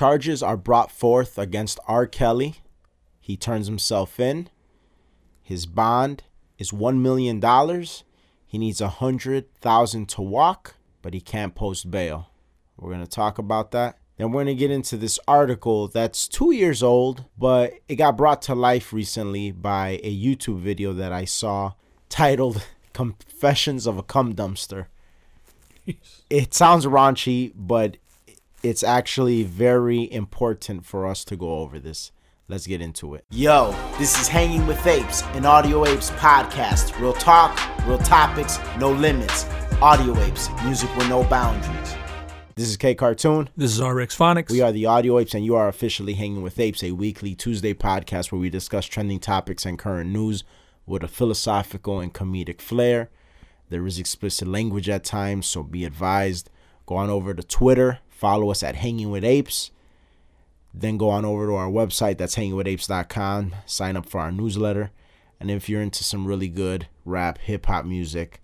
charges are brought forth against R. Kelly. He turns himself in. His bond is one million dollars. He needs a hundred thousand to walk, but he can't post bail. We're gonna talk about that. Then we're gonna get into this article that's two years old, but it got brought to life recently by a YouTube video that I saw titled Confessions of a Cum Dumpster. It sounds raunchy, but it's actually very important for us to go over this. Let's get into it. Yo, this is Hanging with Apes, an Audio Apes podcast. Real talk, real topics, no limits. Audio Apes, music with no boundaries. This is K Cartoon. This is RX Phonics. We are the Audio Apes, and you are officially Hanging with Apes, a weekly Tuesday podcast where we discuss trending topics and current news with a philosophical and comedic flair. There is explicit language at times, so be advised. Go on over to Twitter, follow us at Hanging with Apes. Then go on over to our website, that's hangingwithapes.com. Sign up for our newsletter. And if you're into some really good rap, hip hop music,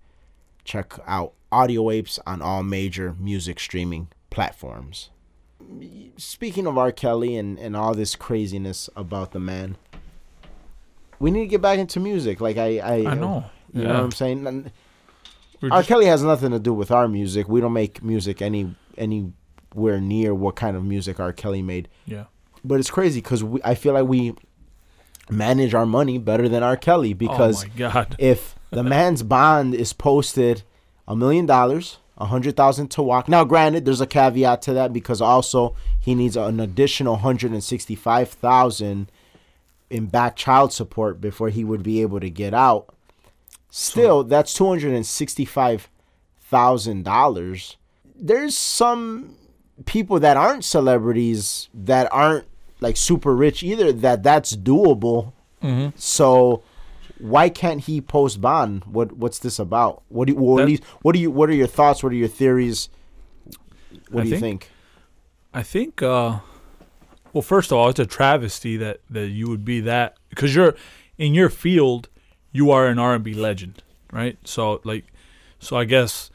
check out Audio Apes on all major music streaming platforms. Speaking of R. Kelly and, and all this craziness about the man, we need to get back into music. Like I, I, I know. You know what I'm saying? We're R. just- Kelly has nothing to do with our music. We don't make music any any anywhere near what kind of music R. Kelly made. yeah. But it's crazy because I feel like we manage our money better than R. Kelly because oh my god. if the man's bond is posted a million dollars, a hundred thousand to walk. Now, granted, there's a caveat to that because also he needs an additional hundred and sixty-five thousand in back child support before he would be able to get out. Still, that's two hundred and sixty-five thousand dollars. There's some people that aren't celebrities that aren't like super rich either that that's doable. Mhm. So why can't he post bond? What what's this about? What do you, well, at That- least what do you what are your thoughts? What are your theories? What I do you think- think? I think uh well first of all it's a travesty that that you would be that because you're in your field you are an R&B legend, right? So like so I guess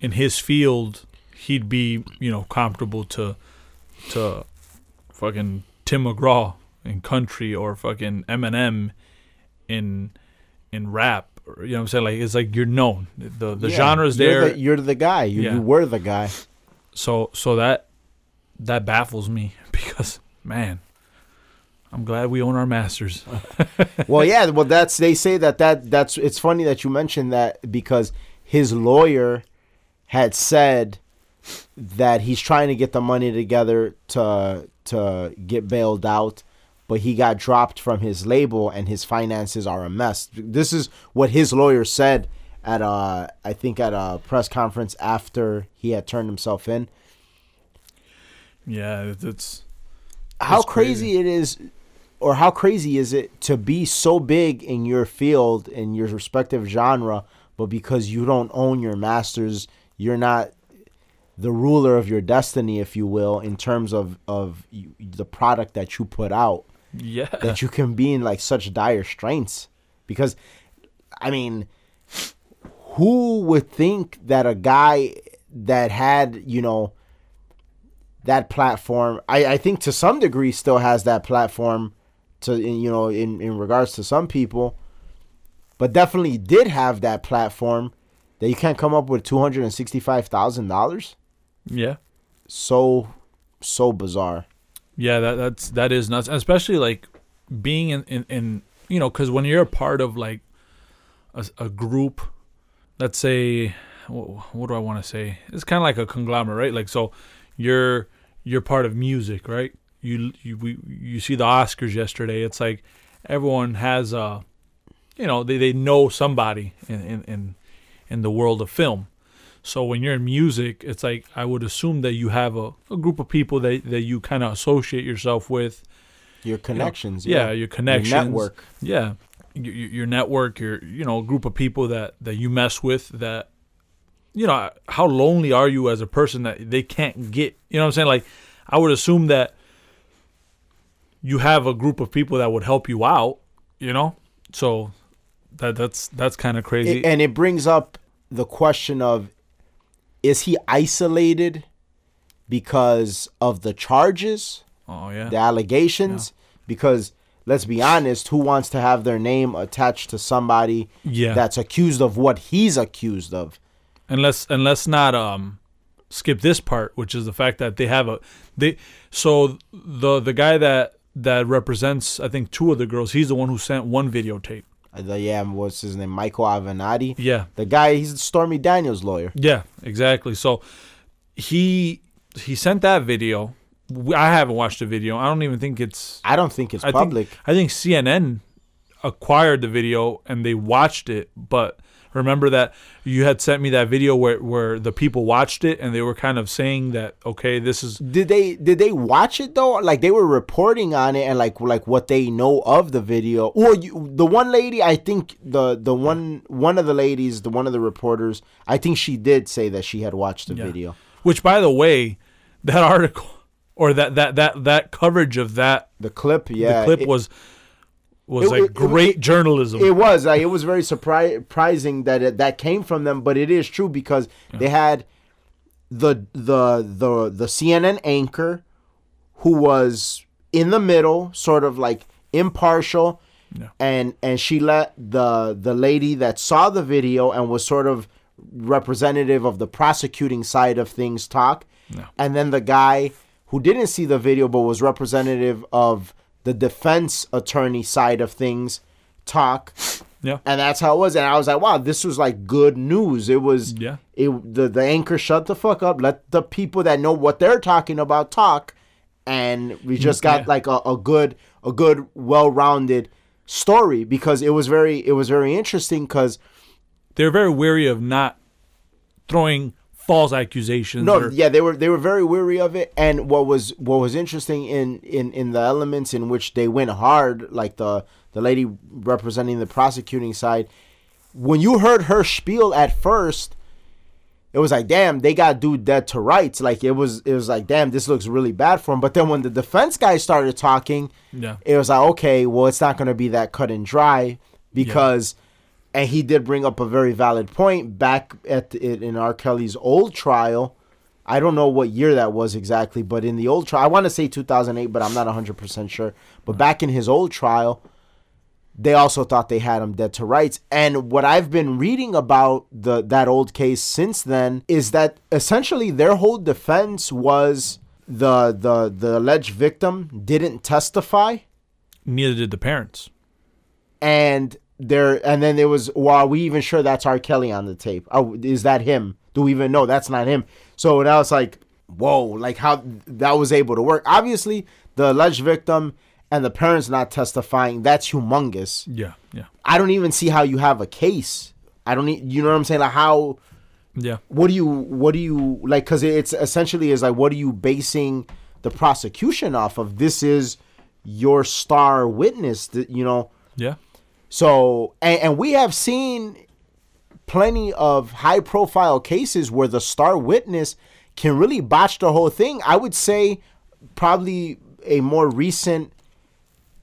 in his field he'd be, you know, comparable to to fucking Tim McGraw in country or fucking Eminem in in rap. Or, you know what I'm saying? Like it's like you're known. The the Yeah, genre's you're there. The, you're the guy. You, Yeah. you were the guy. so so that that baffles me because man i'm glad we own our masters well, yeah. Well, that's they say that that that's it's funny that you mentioned that because his lawyer had said that he's trying to get the money together to to get bailed out, but he got dropped from his label and his finances are a mess. This is what his lawyer said at a I think at a press conference after he had turned himself in. yeah it's- it's how crazy. crazy. it is or how crazy is it to be so big in your field in your respective genre but because you don't own your masters you're not the ruler of your destiny if you will in terms of of you, the product that you put out. Yeah. That you can be in like such dire straits. Because i mean who would think that a guy that had you know that platform i i think to some degree still has that platform to you know in in regards to some people but definitely did have that platform that you can't come up with $265,000 yeah. So so bizarre. Yeah that that's that is nuts especially like being in in, in you know because when you're a part of like a, a group let's say wh- what do i want to say? It's kind of like a conglomerate right? Like so you're you're part of music right? You you we, you see the oscars yesterday. It's like everyone has a you know they, they know somebody in, in in in the world of film so when you're in music it's like i would assume that you have a, a group of people that, that you kind of associate yourself with. Your connections yeah, your connections. your network. Yeah. Your, your your network your you know group of people that that you mess with that you know how lonely are you as a person that they can't get you know what i'm saying? Like i would assume that you have a group of people that would help you out you know? So that that's that's kind of crazy. It- and it brings up the question of is he isolated because of the charges, Oh yeah. the allegations. Because let's be honest, who wants to have their name attached to somebody yeah. that's accused of what he's accused of? and let's and let's not um skip this part, which is the fact that they have a they so the the guy that that represents I think two of the girls, he's the one who sent one videotape. Uh, the, yeah, what's his name? Michael Avenatti. Yeah. The guy, he's Stormy Daniels' lawyer. Yeah, exactly. So he he sent that video. I haven't watched the video. I don't even think it's I don't think it's I public. Think, I think CNN acquired the video and they watched it, but remember that you had sent me that video where where the people watched it and they were kind of saying that okay, this is did they did they watch it though? Like they were reporting on it and like like what they know of the video. Or you, the one lady, I think the the one one of the ladies, the one of the reporters, I think she did say that she had watched the Yeah. video. which by the way, that article or that that that that coverage of that The clip, yeah, the clip it- was was it- like it- great journalism. It was like it was very surprising that it, that came from them, but it is true because they had the the the the CNN anchor who was in the middle, sort of like impartial, Yeah. and and she let the the lady that saw the video and was sort of representative of the prosecuting side of things talk, Yeah. and then the guy who didn't see the video but was representative of the defense attorney side of things talk yeah. and that's how it was and i was like wow this was like good news it was Yeah. it the, the anchor shut the fuck up let the people that know what they're talking about talk and we just mm, got Yeah. like a, a good a good well-rounded story because it was very it was very interesting because They're very wary of not throwing false accusations. no or- yeah they were they were very weary of it and what was what was interesting in in in the elements in which they went hard like the the lady representing the prosecuting side when you heard her spiel at first it was like damn they got dude dead to rights like it was it was like damn this looks really bad for him but then when the defense guy started talking Yeah. it was like okay well it's not going to be that cut and dry because and he did bring up a very valid point back at the, in R. Kelly's old trial. I don't know what year that was exactly, but in the old trial, I want to say 2008, but I'm not 100% sure. But back in his old trial, they also thought they had him dead to rights. And what I've been reading about the that old case since then is that essentially their whole defense was the the the alleged victim didn't testify Neither did the parents. and there and then there was well are we even sure that's R. Kelly on the tape? Oh, is that him? Do we even know that's not him? So now it's like, whoa, like how that was able to work. Obviously, the alleged victim and the parents not testifying, that's humongous. Yeah. Yeah. I don't even see how you have a case. I don't need, you know what I'm saying? Like how Yeah. what do you what do you like cuz it's essentially is like what are you basing the prosecution off of? This is your star witness that, you know, Yeah. So, and, and we have seen plenty of high profile cases where the star witness can really botch the whole thing. I would say probably a more recent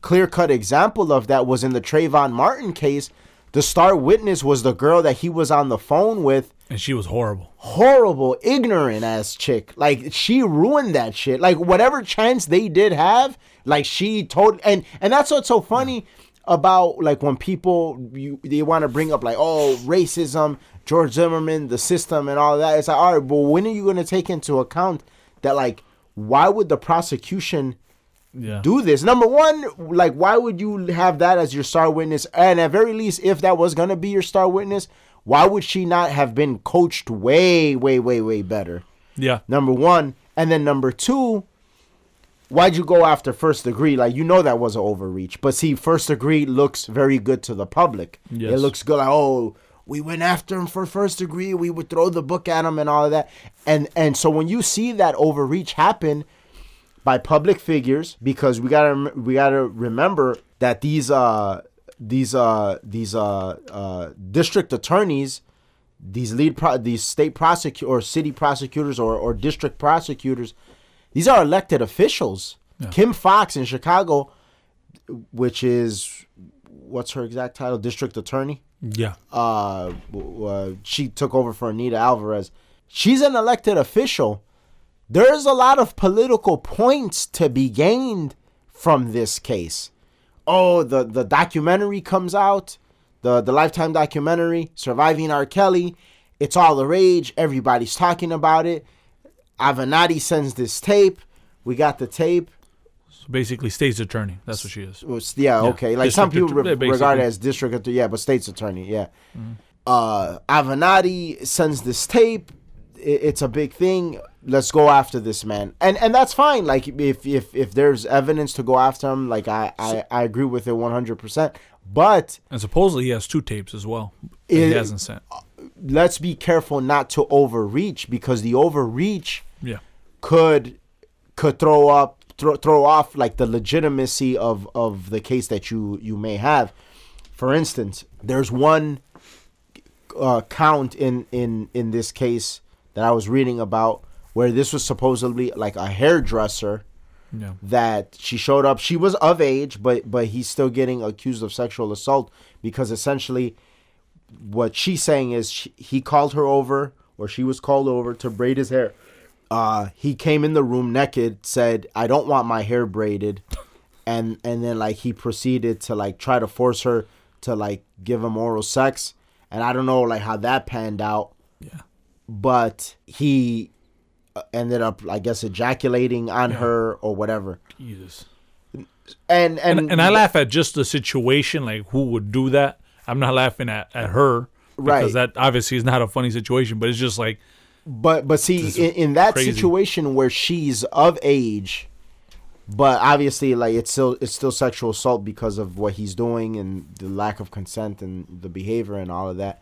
clear cut example of that was in the Trayvon Martin case. The star witness was the girl that he was on the phone with And she was horrible. horrible, ignorant ass chick. Like she ruined that shit. Like whatever chance they did have, like she told and and that's what's so funny about like when people you they want to bring up like oh racism, George Zimmerman, the system and all that. It's like all right, but when are you gonna take into account that like why would the prosecution Yeah. do this. Number one, like, why would you have that as your star witness? And at very least, if that was gonna be your star witness, why would she not have been coached way, way, way, way better? Yeah. Number one, and then number two, why'd you go after first degree? Like, you know that was an overreach. But see, first degree looks very good to the public. Yes. It looks good. Like, oh, we went after him for first degree. We would throw the book at him and all of that. And and so when you see that overreach happen by public figures, because we gotta we gotta remember that these uh these uh these uh uh district attorneys these lead pro- these state prosecutors or city prosecutors or, or district prosecutors these are elected officials kim foxx in chicago which is what's her exact title district attorney Yeah. uh, uh she took over for anita alvarez she's an elected official there's a lot of political points to be gained from this case. Oh, the the documentary comes out, the the Lifetime documentary, Surviving R. Kelly. It's all the rage. Everybody's talking about it. Avenatti sends this tape. We got the tape. So basically, state's attorney. That's what she is. Was- yeah, Yeah, okay. Like some people re- regard it as district attorney, yeah, but state's attorney, yeah. Mm-hmm. Uh, Avenatti sends this tape. I- It's a big thing. Let's go after this man, and and that's fine. Like if if if there's evidence to go after him, like I I, I agree with it one hundred percent. But And supposedly he has two tapes as well. that he hasn't sent. let's be careful not to overreach because the overreach. Could could throw up throw, throw off like the legitimacy of of the case that you you may have. For instance there's one uh, count in in in this case that i was reading about where this was supposedly like a hairdresser Yeah. that she showed up. She was of age but but he's still getting accused of sexual assault because essentially what she's saying is she, he called her over or she was called over to braid his hair uh he came in the room naked said i don't want my hair braided and and then like he proceeded to like try to force her to like give him oral sex and i don't know like how that panned out Yeah. but he uh, ended up i guess ejaculating on her or whatever Jesus. and and And, and I laugh at just the situation, like who would do that. I'm not laughing at, at her Right. because that obviously is not a funny situation, but it's just like But but see, in, in that crazy. situation where she's of age, but obviously like it's still it's still sexual assault because of what he's doing and the lack of consent and the behavior and all of that.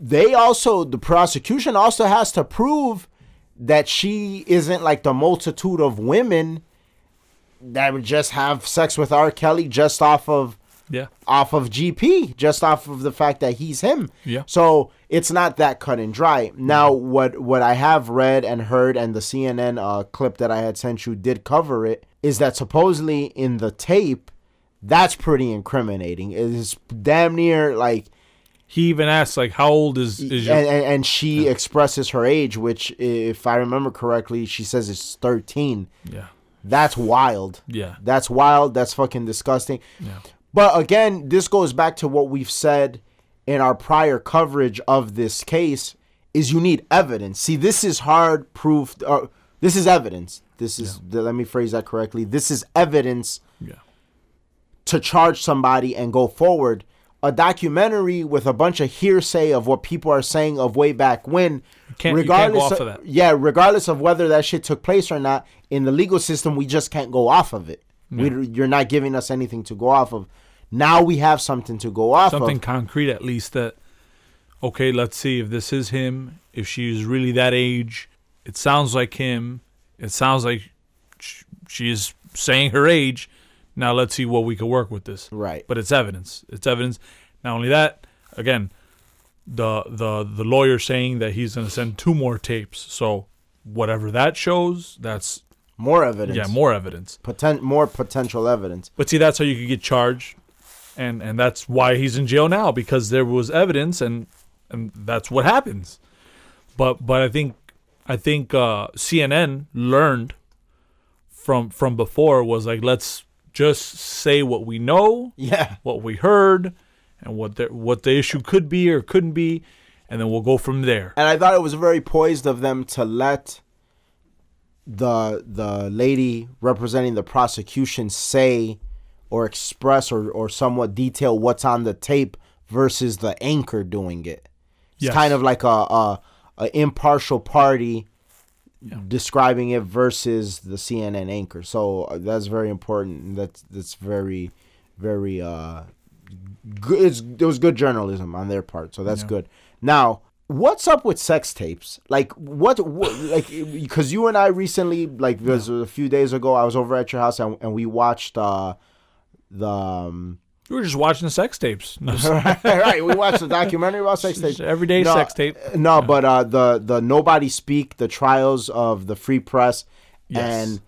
They also the prosecution also has to prove that she isn't like the multitude of women that would just have sex with R. Kelly just off of yeah, off of GP, just off of the fact that he's him. Yeah. So it's not that cut and dry. Now, what what I have read and heard, and the CNN uh, clip that I had sent you did cover it, is that supposedly in the tape, that's pretty incriminating. It is damn near like, he even asks like, "How old is is your?" and, and, she expresses her age, which, if I remember correctly, she says it's thirteen. yeah, That's wild. yeah, That's wild. That's fucking disgusting. yeah, But again, this goes back to what we've said in our prior coverage of this case is you need evidence. See, this is hard proof uh, this is evidence. This is let me phrase that correctly. This is evidence yeah, to charge somebody and go forward. A documentary with a bunch of hearsay of what people are saying of way back when, can't- you can't go off of that. yeah, regardless of whether that shit took place or not, in the legal system, we just can't go off of it. We, you're not giving us anything to go off of. Now we have something to go off something of. concrete at least that. Okay, let's see if this is him. If she's really that age, it sounds like him. It sounds like sh- she is saying her age. Now let's see what we can work with this. Right. but it's evidence. It's evidence. Not only that, again, the the the lawyer saying that he's going to send two more tapes. So whatever that shows, that's More evidence. yeah, more evidence. Poten- more potential evidence. But see, that's how you could get charged, and and that's why he's in jail now because there was evidence, and and that's what happens. But but I think I think uh, CNN learned from from before was like let's just say what we know Yeah. what we heard and what the what the issue could be or couldn't be, and then we'll go from there. And I thought it was very poised of them to let the the lady representing the prosecution say or express or, or somewhat detail what's on the tape versus the anchor doing it. It's Yes. kind of like a, a, a impartial party describing it versus the CNN anchor. So uh, that's very important. That's that's very very uh good. It's, it was good journalism on their part. So that's Yeah. good. Now, what's up with sex tapes? Like what, what like because you and I recently like was a few days ago I was over at your house and, and we watched uh the um, We were just watching the sex tapes. No, right we watched the documentary about sex tapes. everyday No, sex tape. No, but uh, the the nobody speak the trials of the free press, Yes. and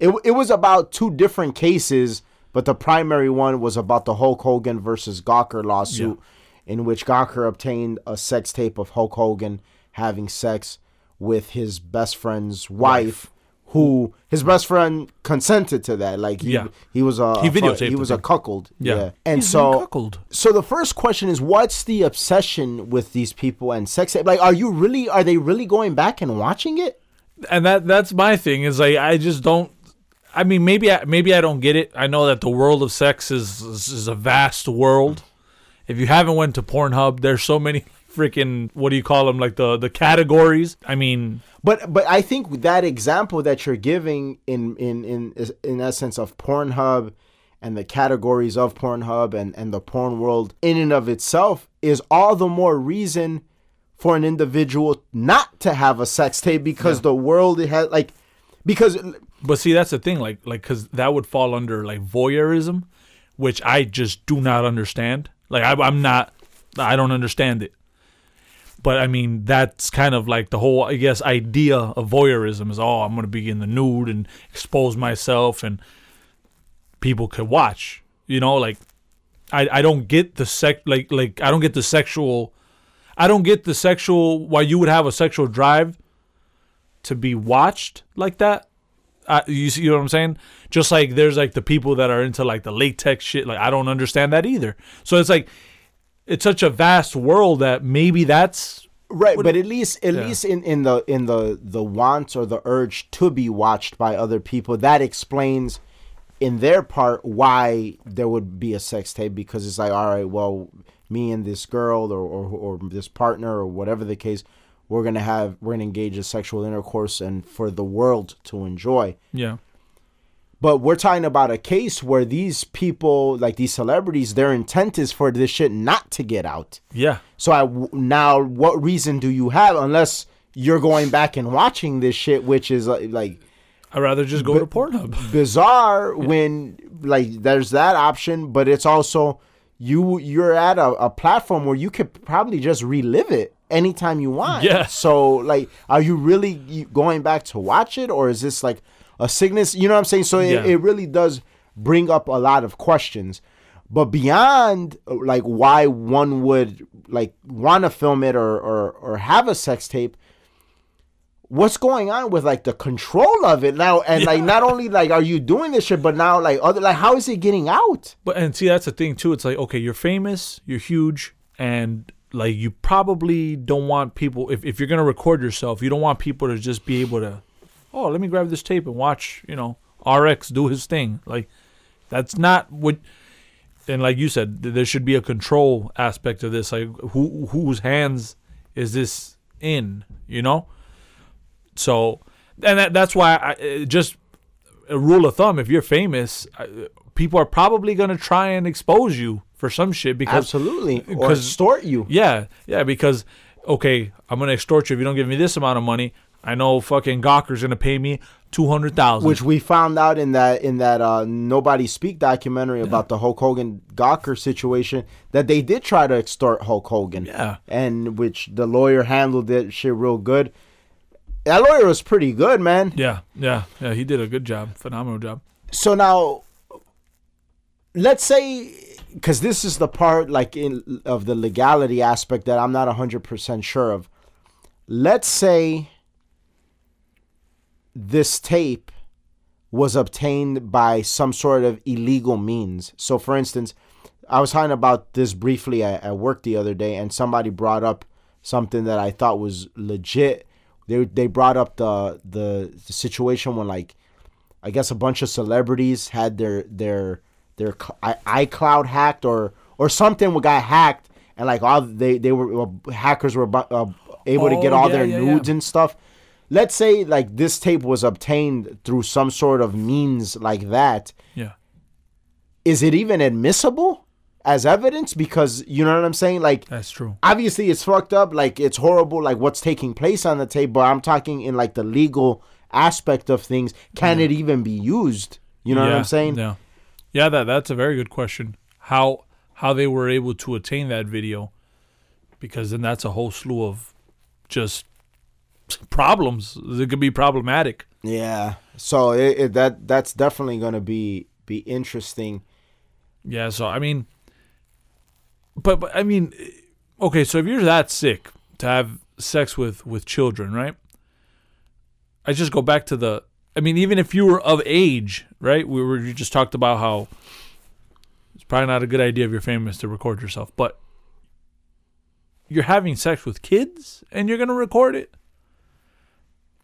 it it was about two different cases, but the primary one was about the Hulk Hogan versus Gawker lawsuit, in which Gawker obtained a sex tape of Hulk Hogan having sex with his best friend's wife, who his best friend consented to that. Like he, Yeah. he was a He videotaped he was a cuckold. Yeah. and He's so so the first question is, what's the obsession with these people and sex? Like, are you really? Are they really going back and watching it? and that that's my thing is like I just don't. I mean, maybe I, maybe I don't get it. I know that the world of sex is is, is a vast world. If you haven't went to Pornhub, there's so many freaking what do you call them? Like the the categories. I mean, But but I think that example that you're giving in in in in essence of Pornhub and the categories of Pornhub and and the porn world in and of itself is all the more reason for an individual not to have a sex tape because the world it has like because but see that's the thing. Like like because that would fall under like voyeurism, which I just do not understand. Like I, I'm not. I don't understand it. But I mean, that's kind of like the whole, I guess, idea of voyeurism is, oh, I'm going to be in the nude and expose myself, and people could watch. You know, like I, I don't get the sec, like, like I don't get the sexual, I don't get the sexual. Why you would have a sexual drive to be watched like that? Uh, you see what I'm saying? Just like there's like the people that are into like the latex shit. Like I don't understand that either. So it's like it's such a vast world that maybe that's right but at least at Yeah. least in in the in the the want or the urge to be watched by other people that explains in their part why there would be a sex tape because it's like all right well me and this girl or or, or this partner or whatever the case we're gonna have we're gonna engage in sexual intercourse and for the world to enjoy yeah but we're talking about a case where these people like these celebrities their intent is for this shit not to get out yeah so I now, what reason do you have unless you're going back and watching this shit, which is uh, like I'd rather just go to Pornhub. bizarre when like there's that option, but it's also you you're at a, a platform where you could probably just relive it anytime you want. Yeah. So like, are you really going back to watch it, or is this like a sickness? You know what I'm saying? So it, Yeah. it really does bring up a lot of questions. But beyond uh, like why one would like want to film it or, or or have a sex tape, what's going on with like the control of it now? And like not only like are you doing this shit, but now like other like how is it getting out? But and see that's the thing too. It's like okay, you're famous, you're huge, and like you probably don't want people if, if you're gonna record yourself, you don't want people to just be able to oh, let me grab this tape and watch, you know, RX do his thing. Like that's not what and like you said, th- there should be a control aspect of this. Like who whose hands is this in, you know? So and that, that's why I uh, just a rule of thumb if you're famous uh, people are probably going to try and expose you for some shit because Absolutely, or extort you. yeah yeah because okay i'm going to extort you if you don't give me this amount of money i know fucking gawker's to pay me 200000 Which we found out in that in that uh, Nobody Speak documentary about the Hulk Hogan Gawker situation that they did try to extort Hulk Hogan. Yeah. And which the lawyer handled that shit real good. That lawyer was pretty good, man. yeah yeah yeah he did a good job phenomenal job So now let's say because this is the part like in of the legality aspect that I'm not 100% sure of. Let's say this tape was obtained by some sort of illegal means. So for instance, I was talking about this briefly at, at work the other day and somebody brought up something that I thought was legit. They they brought up the the, the situation when like I guess a bunch of celebrities had their their their iCloud hacked or or something got hacked and like all they they were hackers were uh, able to get Oh, all yeah, their yeah, nudes yeah. and stuff. Let's say like this tape was obtained through some sort of means like that. yeah. Is it even admissible as evidence? Because you know what I'm saying? Like that's true. obviously it's fucked up like it's horrible like what's taking place on the tape but i'm talking in like the legal aspect of things. Can it even be used? You know what i'm saying? yeah. Yeah that that's a very good question. How how they were able to attain that video because then that's a whole slew of just problems it could be problematic yeah so it, it, that that's definitely gonna be be interesting Yeah, so I mean, but but I mean, okay, so if you're that sick to have sex with with children, right? I just go back to the. I mean, even if you were of age, right? We were you just talked about how it's probably not a good idea if you're famous to record yourself, but you're having sex with kids and you're gonna record it.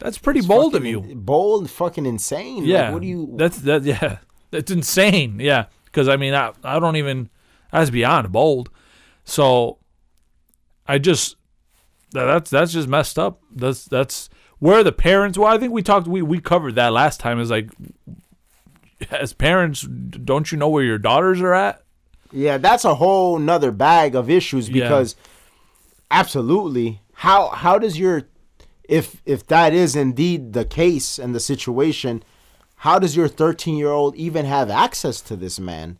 That's pretty bold of you. Bold, fucking insane. Yeah. Like, what do you? That's that. Yeah, that's insane. Yeah, because I mean, I I don't even. That's beyond bold. So, I just that's that's just messed up. That's that's where the parents. Well, I think we talked. We we covered that last time. Is like, as parents, don't you know where your daughters are at? Yeah, that's a whole nother bag of issues Yeah. because absolutely. How how does your if if that is indeed the case and the situation, how does your 13 year old even have access to this man?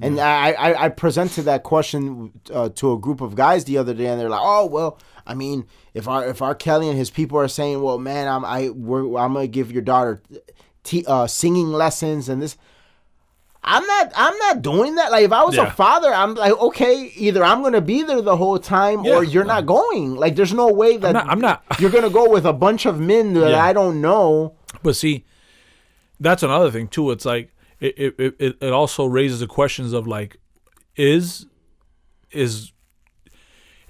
And I, I, I presented that question uh, to a group of guys the other day, and they're like, "Oh well, I mean, if our if R. Kelly and his people are saying, well, man, I'm I we're, I'm gonna give your daughter t- uh, singing lessons and this, I'm not I'm not doing that. Like if I was Yeah. a father, I'm like, okay, either I'm gonna be there the whole time or you're not going. Like there's no way that not- I'm not- you're gonna go with a bunch of men that Yeah. I don't know. But see, that's another thing too. It's like it, it, it it also raises the questions of like, is is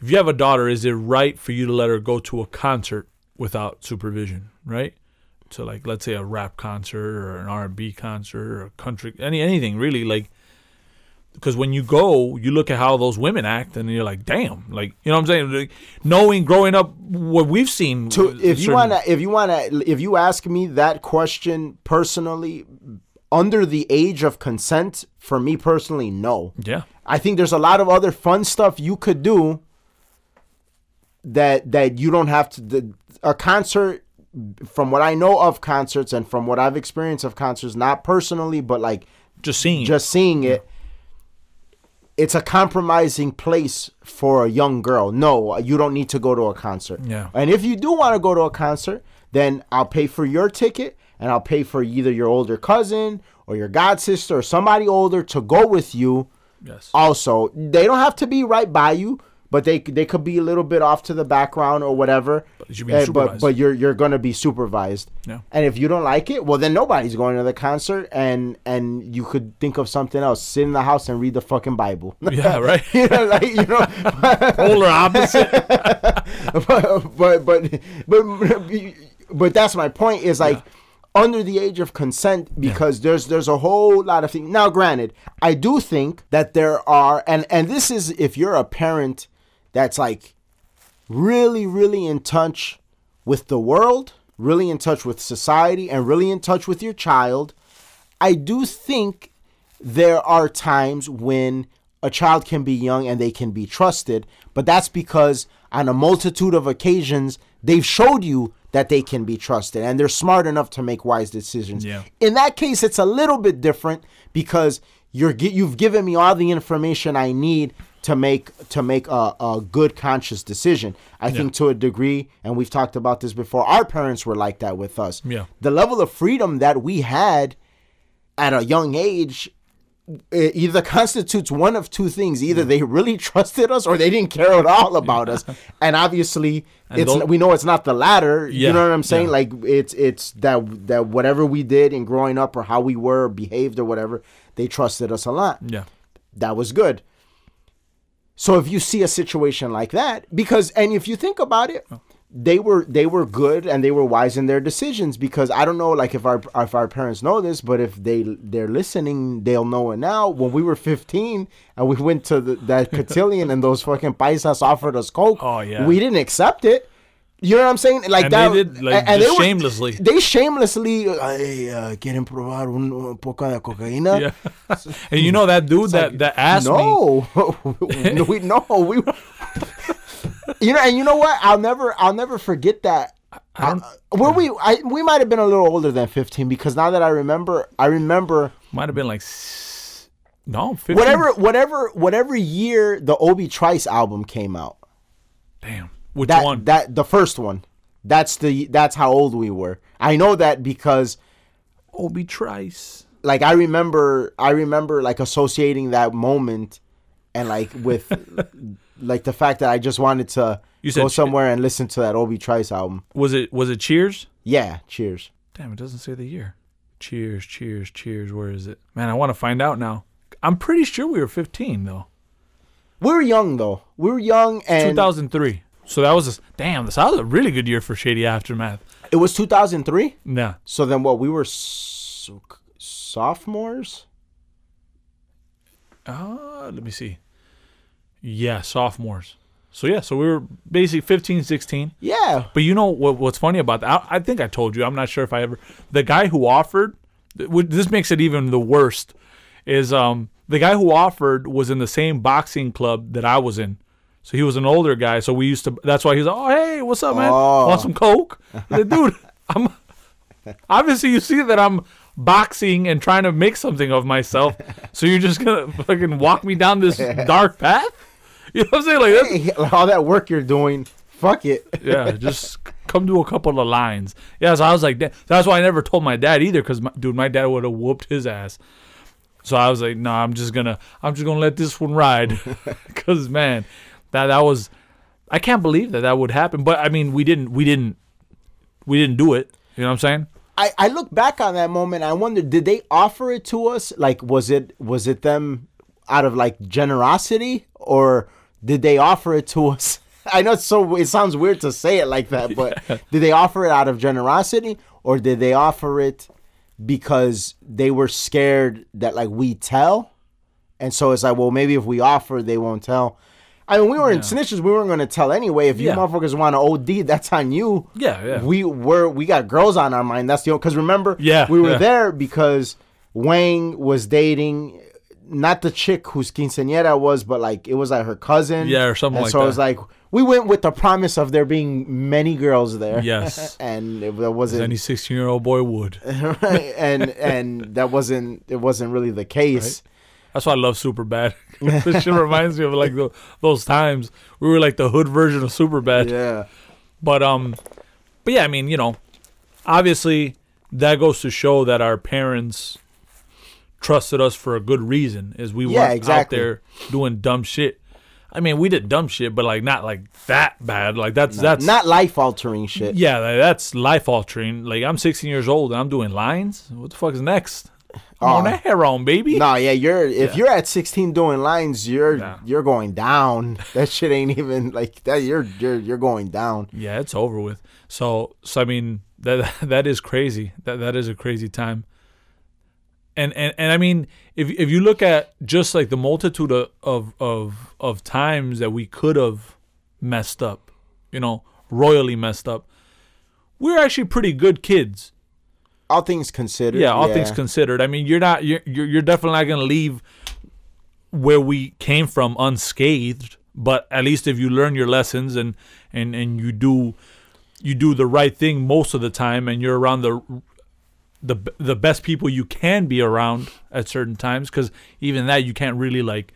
if you have a daughter, is it right for you to let her go to a concert without supervision, right? So like let's say a rap concert or an R and B concert or a country any anything really like because when you go, you look at how those women act, and you're like, "Damn!" Like, you know what I'm saying? Like, knowing, growing up, what we've seen. To if you wanna if you wanna if you ask me that question personally, under the age of consent, for me personally, no. yeah, I think there's a lot of other fun stuff you could do that that you don't have to the, a concert from what I know of concerts and from what I've experienced of concerts not personally but like just seeing, just seeing it it's a compromising place for a young girl. No, you don't need to go to a concert. Yeah. And if you do want to go to a concert, then I'll pay for your ticket and I'll pay for either your older cousin or your god sister or somebody older to go with you yes, also they don't have to be right by you but they they could be a little bit off to the background or whatever But you should be Eh, but supervised. but you're you're gonna be supervised Yeah. and if you don't like it well then nobody's going to the concert and and you could think of something else sit in the house and read the fucking bible yeah, right. you know like you know Polar opposite. but, but but but but that's my point is like under the age of consent because there's there's a whole lot of things now granted i do think that there are and and this is if you're a parent that's like really really in touch with the world really in touch with society and really in touch with your child i do think there are times when a child can be young and they can be trusted, but that's because on a multitude of occasions they've showed you that they can be trusted and they're smart enough to make wise decisions. Yeah. In that case, it's a little bit different because you're you've given me all the information I need to make to make a, a good conscious decision. I think to a degree, and we've talked about this before, our parents were like that with us. Yeah. The level of freedom that we had at a young age it either constitutes one of two things either they really trusted us or they didn't care at all about us and obviously it's tho- we know it's not the latter yeah. you know what i'm saying yeah. like it's it's that that whatever we did in growing up or how we were behaved or whatever they trusted us a lot yeah, that was good. So if you see a situation like that, because and if you think about it, they were they were good and they were wise in their decisions because I don't know like if our if our parents know this, but if they they're listening, they'll know it now. When we were 15 and we went to the, that cotillion and those fucking paisas offered us coke, Oh, yeah. we didn't accept it. You know what I'm saying? Like And that, they did, like, and they were- shamelessly. They shamelessly, "Ay, uh, quieren probar un, un poco de cocaína. yeah. and you know that dude that that asked me. no, no, we no, we. you know, and you know what? I'll never, I'll never forget that. Uh, were we? I we might have been a little older than fifteen because now that I remember, I remember Might have been like, no, 15. whatever, whatever, whatever year the Obi Trice album came out. Damn, which That one? that the first one. That's the that's how old we were. I know that because Obi Trice. like I remember I remember like associating that moment and like with like the fact that I just wanted to You said go Che- somewhere and listen to that Obi Trice album. Was it was it Cheers? Yeah, cheers. Damn, it doesn't say the year. Cheers, cheers, cheers. Where is it? Man, I want to find out now. I'm pretty sure we were 15 though. We were young though. We were young, and 2003. So that was a, damn. This was a really good year for Shady Aftermath. it was 2003. Yeah. So then, what? We were so, sophomores. Uh, let me see. Yeah, sophomores. So yeah, so we were basically 15, 16. Yeah, But you know what? What's funny about that? I, I think I told you. I'm not sure if I ever. The guy who offered, th- this makes it even the worst. Is um the guy who offered was in the same boxing club that I was in. So he was an older guy. So we used to. That's why he's like, oh hey, what's up, man? Oh. Want some coke? Said, Dude, I'm. Obviously, you see that I'm boxing and trying to make something of myself. So you're just gonna fucking walk me down this dark path? You know what I'm saying? Like that's, hey, all that work you're doing, fuck it. yeah, just come to a couple of lines. Yeah, so I was like, that's why I never told my dad either, because dude, my dad would have whooped his ass. So I was like, no, I'm just gonna, I'm just gonna let this one ride, because man, that that was, I can't believe that that would happen. But I mean, we didn't, we didn't, we didn't do it. You know what I'm saying? I, I look back on that moment. I wonder, did they offer it to us? Like, was it was it them out of like generosity, or did they offer it to us? I know it's so it sounds weird to say it like that, but did they offer it out of generosity, or did they offer it because they were scared that like we tell, and so it's like, well, maybe if we offer, they won't tell. I mean, we were in snitches. We weren't going to tell anyway. If you Yeah. motherfuckers want to OD, that's on you. Yeah, yeah. We were we got girls on our mind. That's the because remember, Yeah, we were yeah. there because Wang was dating not the chick whose quinceañera was, but like it was like her cousin. Yeah, or something and like so it was like we went with the promise of there being many girls there. Yes. and it, that wasn't any 16 year old boy would. right, and and that wasn't it wasn't really the case. That's why I love Superbad. this shit reminds me of like the, those times we were like the hood version of Superbad. Yeah, But um, but yeah, I mean, you know, obviously that goes to show that our parents trusted us for a good reason, is we Yeah, weren't exactly. out there doing dumb shit. I mean, we did dumb shit, but like not like that bad. Like that's that's not life altering shit. yeah, like, that's life altering. Like I'm 16 years old and I'm doing lines. What the fuck is next? I'm on Oh. that heroin, baby. No, yeah, you're if Yeah. you're at 16 doing lines, you're Yeah. you're going down. That shit ain't even like that. You're you're you're going down. Yeah, it's over with. So, so I mean, that that is crazy. That that is a crazy time. And and and I mean, if if you look at just like the multitude of of of, of times that we could have messed up, you know, royally messed up, we're actually pretty good kids. All things considered. Yeah, all things considered. I mean, you're not you're you're, definitely not gonna leave where we came from unscathed. But at least if you learn your lessons and and and you do you do the right thing most of the time, and you're around the the the best people you can be around at certain times, because even that you can't really like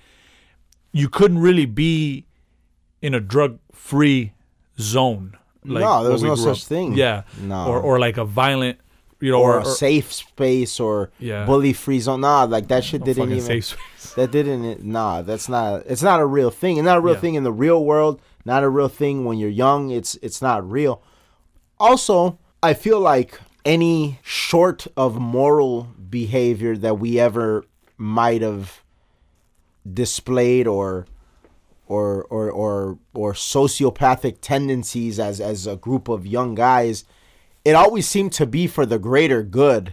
you couldn't really be in a drug free zone. Like No, there where was no such up. thing. Yeah, No. or or like a violent, you know, or, or, a safe space or Yeah. bully free zone. Nah, like that shit a didn't even. That didn't. Nah, that's not. It's not a real thing. It's not a real Yeah. thing in the real world. Not a real thing when you're young. It's it's not real. Also, I feel like any short of moral behavior that we ever might have displayed or or or or or sociopathic tendencies as as a group of young guys it always seemed to be for the greater good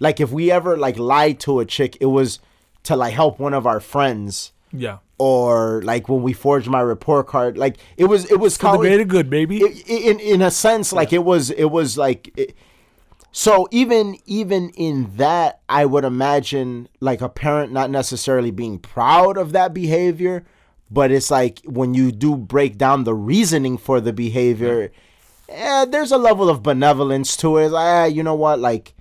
like if we ever like lied to a chick it was to like help one of our friends Yeah. or like when we forged my report card like it was it was For the called greater good, baby. i- in in a sense like it was it was like it, so even even in that i would imagine like a parent not necessarily being proud of that behavior but it's like when you do break down the reasoning for the behavior eh, there's a level of benevolence to it like ah, you know what like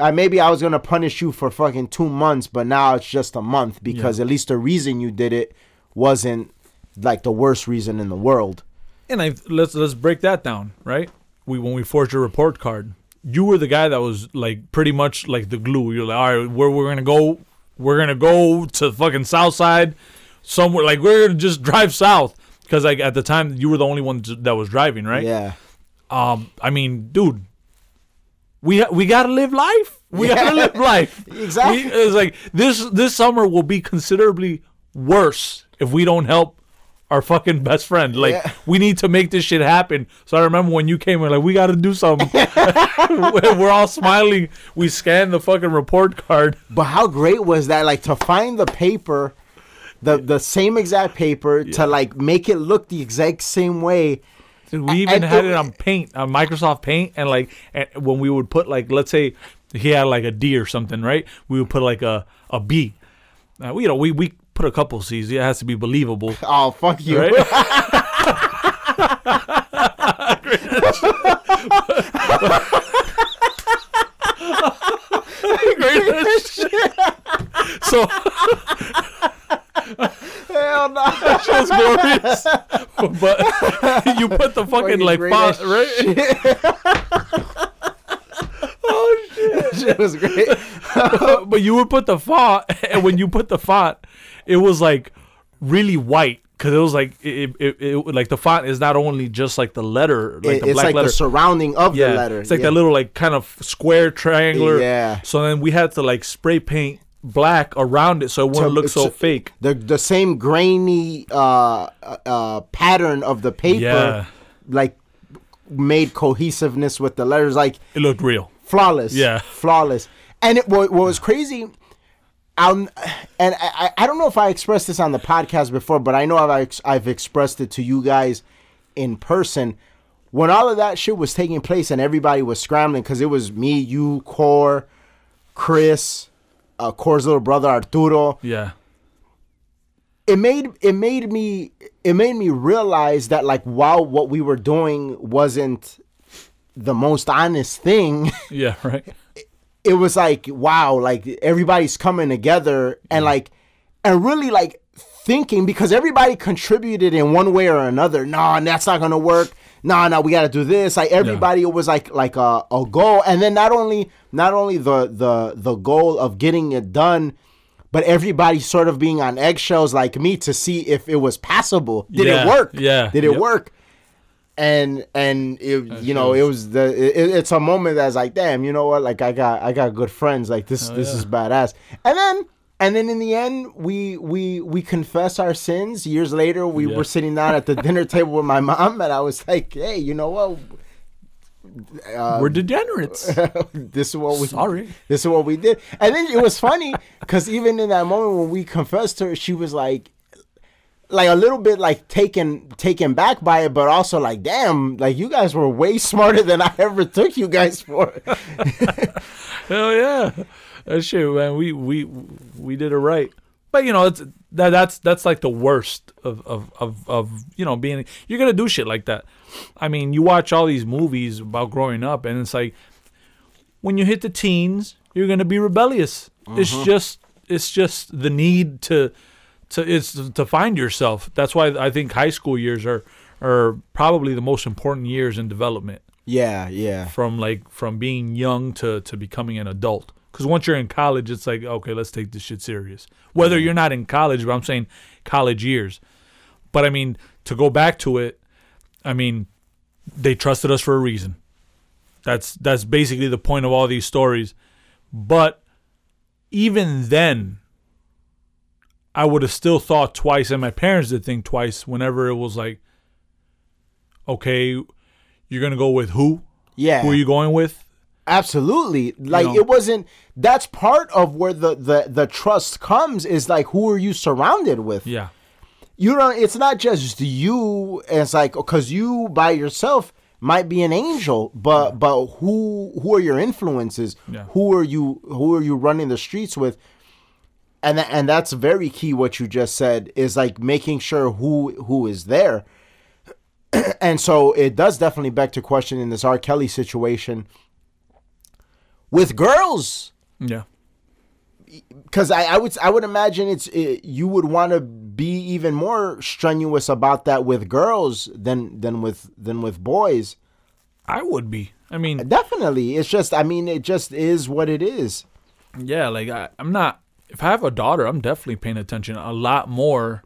I, maybe I was gonna punish you for fucking two months, but now it's just a month because at least the reason you did it wasn't like the worst reason in the world. and I, let's let's break that down, right? We when we forged your report card, you were the guy that was like pretty much like the glue. You're like, all right, where we're gonna go? We're gonna go to fucking South Side. somewhere. Like we're gonna just drive south because like at the time you were the only one that was driving, right? Yeah. Um, I mean, dude, we we gotta live life. We Yeah. gotta live life. Exactly. We- it's like this this summer will be considerably worse if we don't help our fucking best friend. Like Yeah. we need to make this shit happen. So I remember when you came, we're like, we gotta do something. we're all smiling. We scanned the fucking report card. But how great was that? Like to find the paper, the the same exact paper to like make it look the exact same way. Dude, we even And had it- it on Paint, on Microsoft Paint, and like and when we would put like, let's say he had like a D or something, right? We would put like a a B. Uh, we, you know, we we put a couple C's. It has to be believable, Oh fuck you! right? Great as shit. so Hell no! it was glorious, but you put the fucking like font, right? oh shit! Shit was great. but you would put the font, and when you put the font, it was like really white because it was like it, it, it, like the font is not only just like the letter, like It- the it's black like letter. the surrounding of yeah, the letter. it's like yeah. that little like kind of square triangular. Yeah. So then we had to like spray paint black around it so it wouldn't To- look so to- fake. the the same grainy uh, uh, uh, pattern of the paper, Yeah. like made cohesiveness with the letters, like It looked real. flawless. Yeah. flawless. And it what, what was crazy. Um, and I, I- I don't know if I expressed this on the podcast before, but I know I've I've expressed it to you guys in person. When all of that shit was taking place and everybody was scrambling because it was me, you, Core, Chris, uh, Core's little brother Arturo Yeah. it made it made me it made me realize that like while what we were doing wasn't the most honest thing Yeah. Right. it was like wow like everybody's coming together and like and really like thinking because everybody contributed in one way or another No, nah that's not gonna work nah nah we gotta do this. Like everybody it was like like a, a goal. And then not only not only the the the goal of getting it done but everybody sort of being on eggshells like me to see if it was passable. Did Yeah, it work? Yeah, did it yep. work? And and it, you know it was the it, it's a moment that's like damn you know what? Like i got i got good friends. Like this oh, this yeah. is badass. And then and then in the end we we we confess our sins years later we Yeah. were sitting down at the dinner table with my mom and i was like hey you know what uh, We're degenerates. this is what we Sorry. this is what we did and then it was funny because even in that moment when we confessed to her she was like like a little bit like taken taken back by it but also like damn like you guys were way smarter than i ever took you guys for Hell yeah, that shit, man. We we we did it right. But you know, it's that that's that's like the worst of of of, of you know being. You're gonna do shit like that. I mean, you watch all these movies about growing up, and it's like when you hit the teens, you're gonna be rebellious. It's uh-huh. just it's just the need to to it's to find yourself. That's why I think high school years are are probably the most important years in development yeah yeah from like from being young to to becoming an adult because once you're in college it's like okay let's take this shit serious. Whether mm-hmm. you're not in college but i'm saying college years. But i mean to go back to it i mean they trusted us for a reason. That's that's basically the point of all these stories. But even then i would have still thought twice and my parents did think twice whenever it was like okay you're gonna go with who? Yeah. Who are you going with? Absolutely like know. it wasn't that's part of where the, the the trust comes is like who are you surrounded with Yeah. you don't it's not just you it's like because you by yourself might be an angel but but who who are your influences Yeah. who are you who are you running the streets with and tha- and that's very key what you just said is like making sure who who is there and so it does definitely beg to question in this R. Kelly situation with girls Yeah. because I, I would I would imagine it's it, you would want to be even more strenuous about that with girls than than with than with boys. I would be. I mean, Definitely, it's just I mean it just is what it is. yeah, like I, I'm not if I have a daughter, I'm definitely paying attention a lot more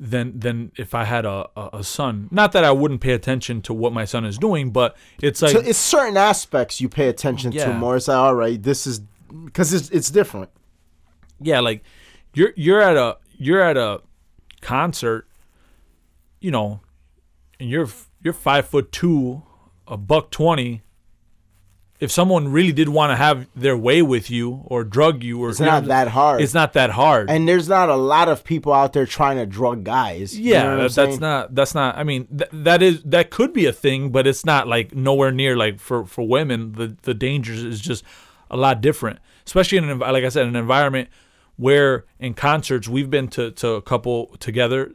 than than if I had a, a, a son. Not that I wouldn't pay attention to what my son is doing, but it's like so it's certain aspects you pay attention to more. It's like, all right, this is because it's it's different. yeah, like you're you're at a you're at a concert, you know, and you're you're five foot two, a buck twenty. If someone really did want to have their way with you or drug you or It's not that hard. it's not that hard. and there's not a lot of people out there trying to drug guys. You yeah, know that, that's saying? not that's not. I mean, th- that is that could be a thing, but it's not like nowhere near like for for women. The the dangers is just a lot different, especially in an like I said, an environment where in concerts we've been to to a couple together.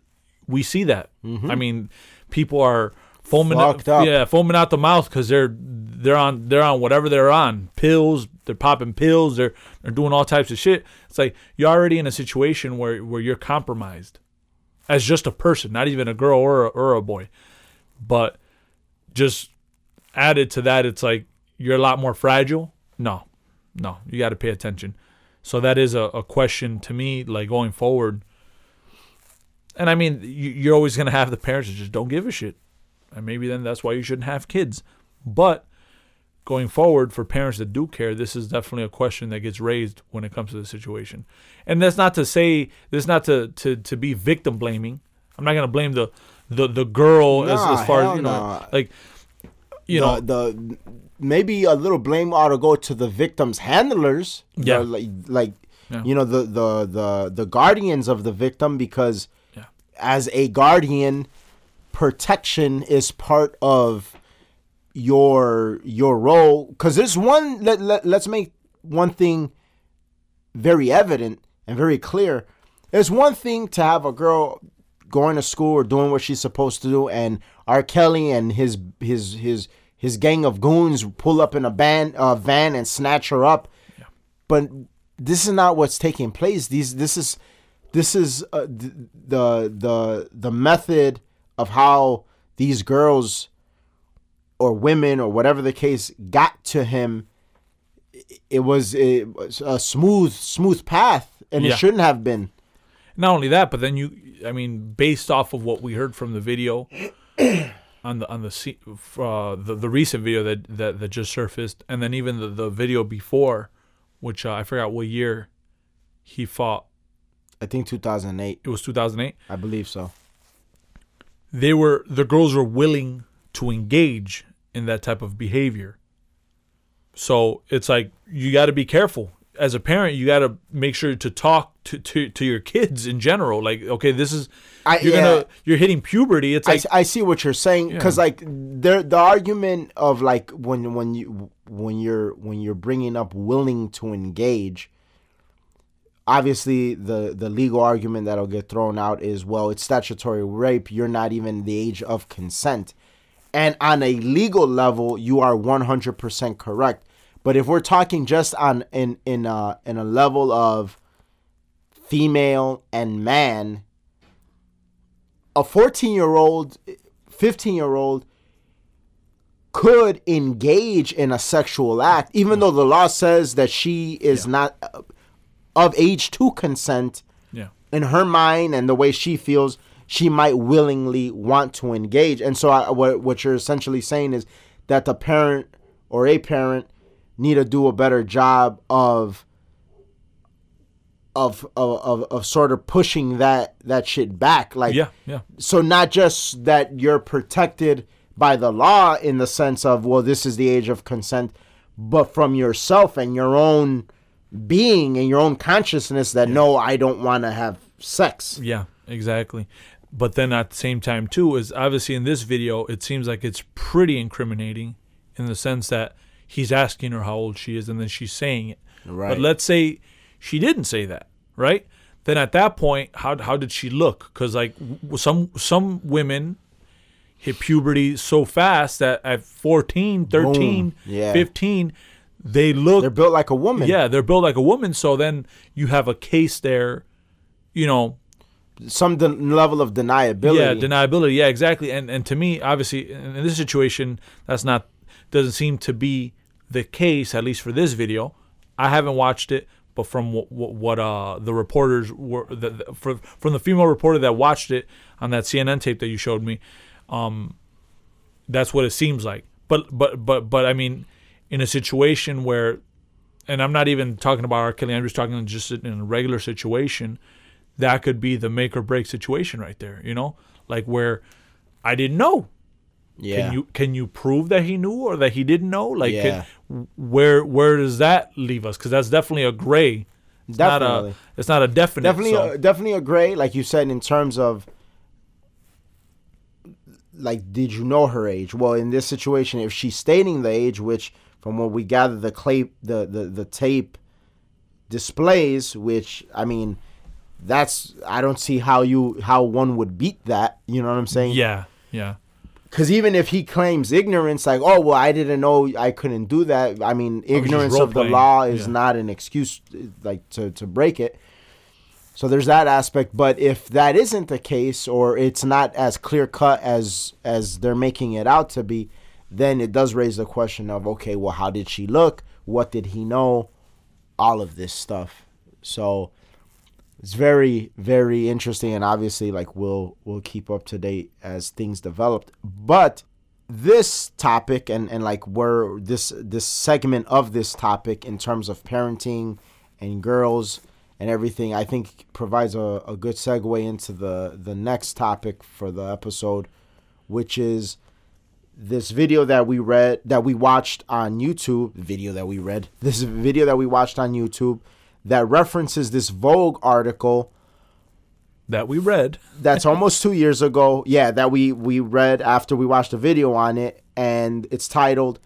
We see that. Mm-hmm. I mean, people are foaming. Fucked up. yeah foaming out the mouth because they're they're on they're on whatever they're on. Pills they're popping pills they're they're doing all types of shit. It's like you're already in a situation where where you're compromised as just a person not even a girl or a, or a boy. But just added to that it's like you're a lot more fragile? No. No. You got to pay attention. So that is a, a question to me like going forward. And i mean you, you're always going to have the parents that just don't give a shit and maybe then that's why you shouldn't have kids but going forward for parents that do care this is definitely a question that gets raised when it comes to the situation and that's not to say this not to to, to be victim blaming i'm not going to blame the the, the girl as, Nah, as far as you know nah. like you know the, the maybe a little blame ought to go to the victims' handlers. the- Yeah. like like Yeah. you know the the the the guardians of the victim because Yeah. as a guardian, protection is part of your your role. Because there's one let, let let's make one thing very evident and very clear. There's one thing to have a girl going to school or doing what she's supposed to do, and R. Kelly and his his his his gang of goons pull up in a van uh, van and snatch her up. But this is not what's taking place. These this is this is uh, the the the method of how these girls or women or whatever the case got to him it was, was a smooth smooth path and Yeah. it shouldn't have been not only that, but then you, I mean, based off of what we heard from the video on the on the uh, the, the recent video that, that that just surfaced, and then even the, the video before, which uh, I forgot what year he fought. i think 2008 It was 2008. i believe so They were the girls were willing to engage in that type of behavior. So it's like you got to be careful as a parent. You got to make sure to talk to, to, to your kids in general. Like, okay, this is I- you're yeah. gonna you're hitting puberty. It's I, like I see what you're saying because Yeah. like there the argument of like when when you when you're when you're bringing up willing to engage obviously the the legal argument that'll get thrown out is well it's statutory rape. You're not even the age of consent. And on a legal level you are 100% correct. But if we're talking just on in in uh in a level of female and man a 14 year old 15 year old could engage in a sexual act even though the law says that she is not uh, of age to consent yeah, in her mind and the way she feels she might willingly want to engage. And so I, what, what you're essentially saying is that the parent or a parent need to do a better job of of of, of, of sort of pushing that that shit back. Like yeah, yeah, so not just that you're protected by the law in the sense of well this is the age of consent but from yourself and your own being and your own consciousness that no i don't want to have sex yeah, exactly. But then at the same time too is obviously in this video it seems like it's pretty incriminating in the sense that he's asking her how old she is and then she's saying it. Right. But let's say she didn't say that, right? Then at that point, how how did she look? Because like some some women hit puberty so fast that at 14, 13, Yeah. 15, they look they're built like a woman yeah, they're built like a woman. So then you have a case there, you know, some de- level of deniability yeah, deniability. Yeah, exactly. And and to me, obviously, in in this situation, that's not doesn't seem to be the case. At least for this video, I haven't watched it, but from what, what uh the reporters were the, the, for, from the female reporter that watched it on that CNN tape that you showed me, um, that's what it seems like. But but but but I mean, in a situation where, and I'm not even talking about R. Kelly. I'm just talking just in a regular situation. That could be the make or break situation right there. You know, like where I didn't know. Yeah. Can you can you prove that he knew or that he didn't know? Like, Yeah. can, where where does that leave us? Because that's definitely a gray. It's Definitely. not a. It's not a definite. definitely so- a, definitely a gray like you said in terms of like did you know her age well in this situation if she's stating the age which from what we gather the clay the, the the tape displays which i mean that's i don't see how you how one would beat that you know what i'm saying? Yeah, yeah, because even if he claims ignorance like oh well i didn't know i couldn't do that i mean ignorance of the law is Yeah. not an excuse like to, to break it. So there's that aspect but if that isn't the case or it's not as clear cut as as they're making it out to be then it does raise the question of okay well how did she look? What did he know? All of this stuff. So it's very very interesting and obviously like we'll we'll keep up to date as things developed. But this topic and and like where this this segment of this topic in terms of parenting and girls and everything i think provides a, a good segue into the the next topic for the episode which is this video that we read that we watched on YouTube, video that we read, this video that we watched on YouTube that references this Vogue article that we read. that's almost 2 years ago. Yeah, that we we read after we watched a video on it and it's titled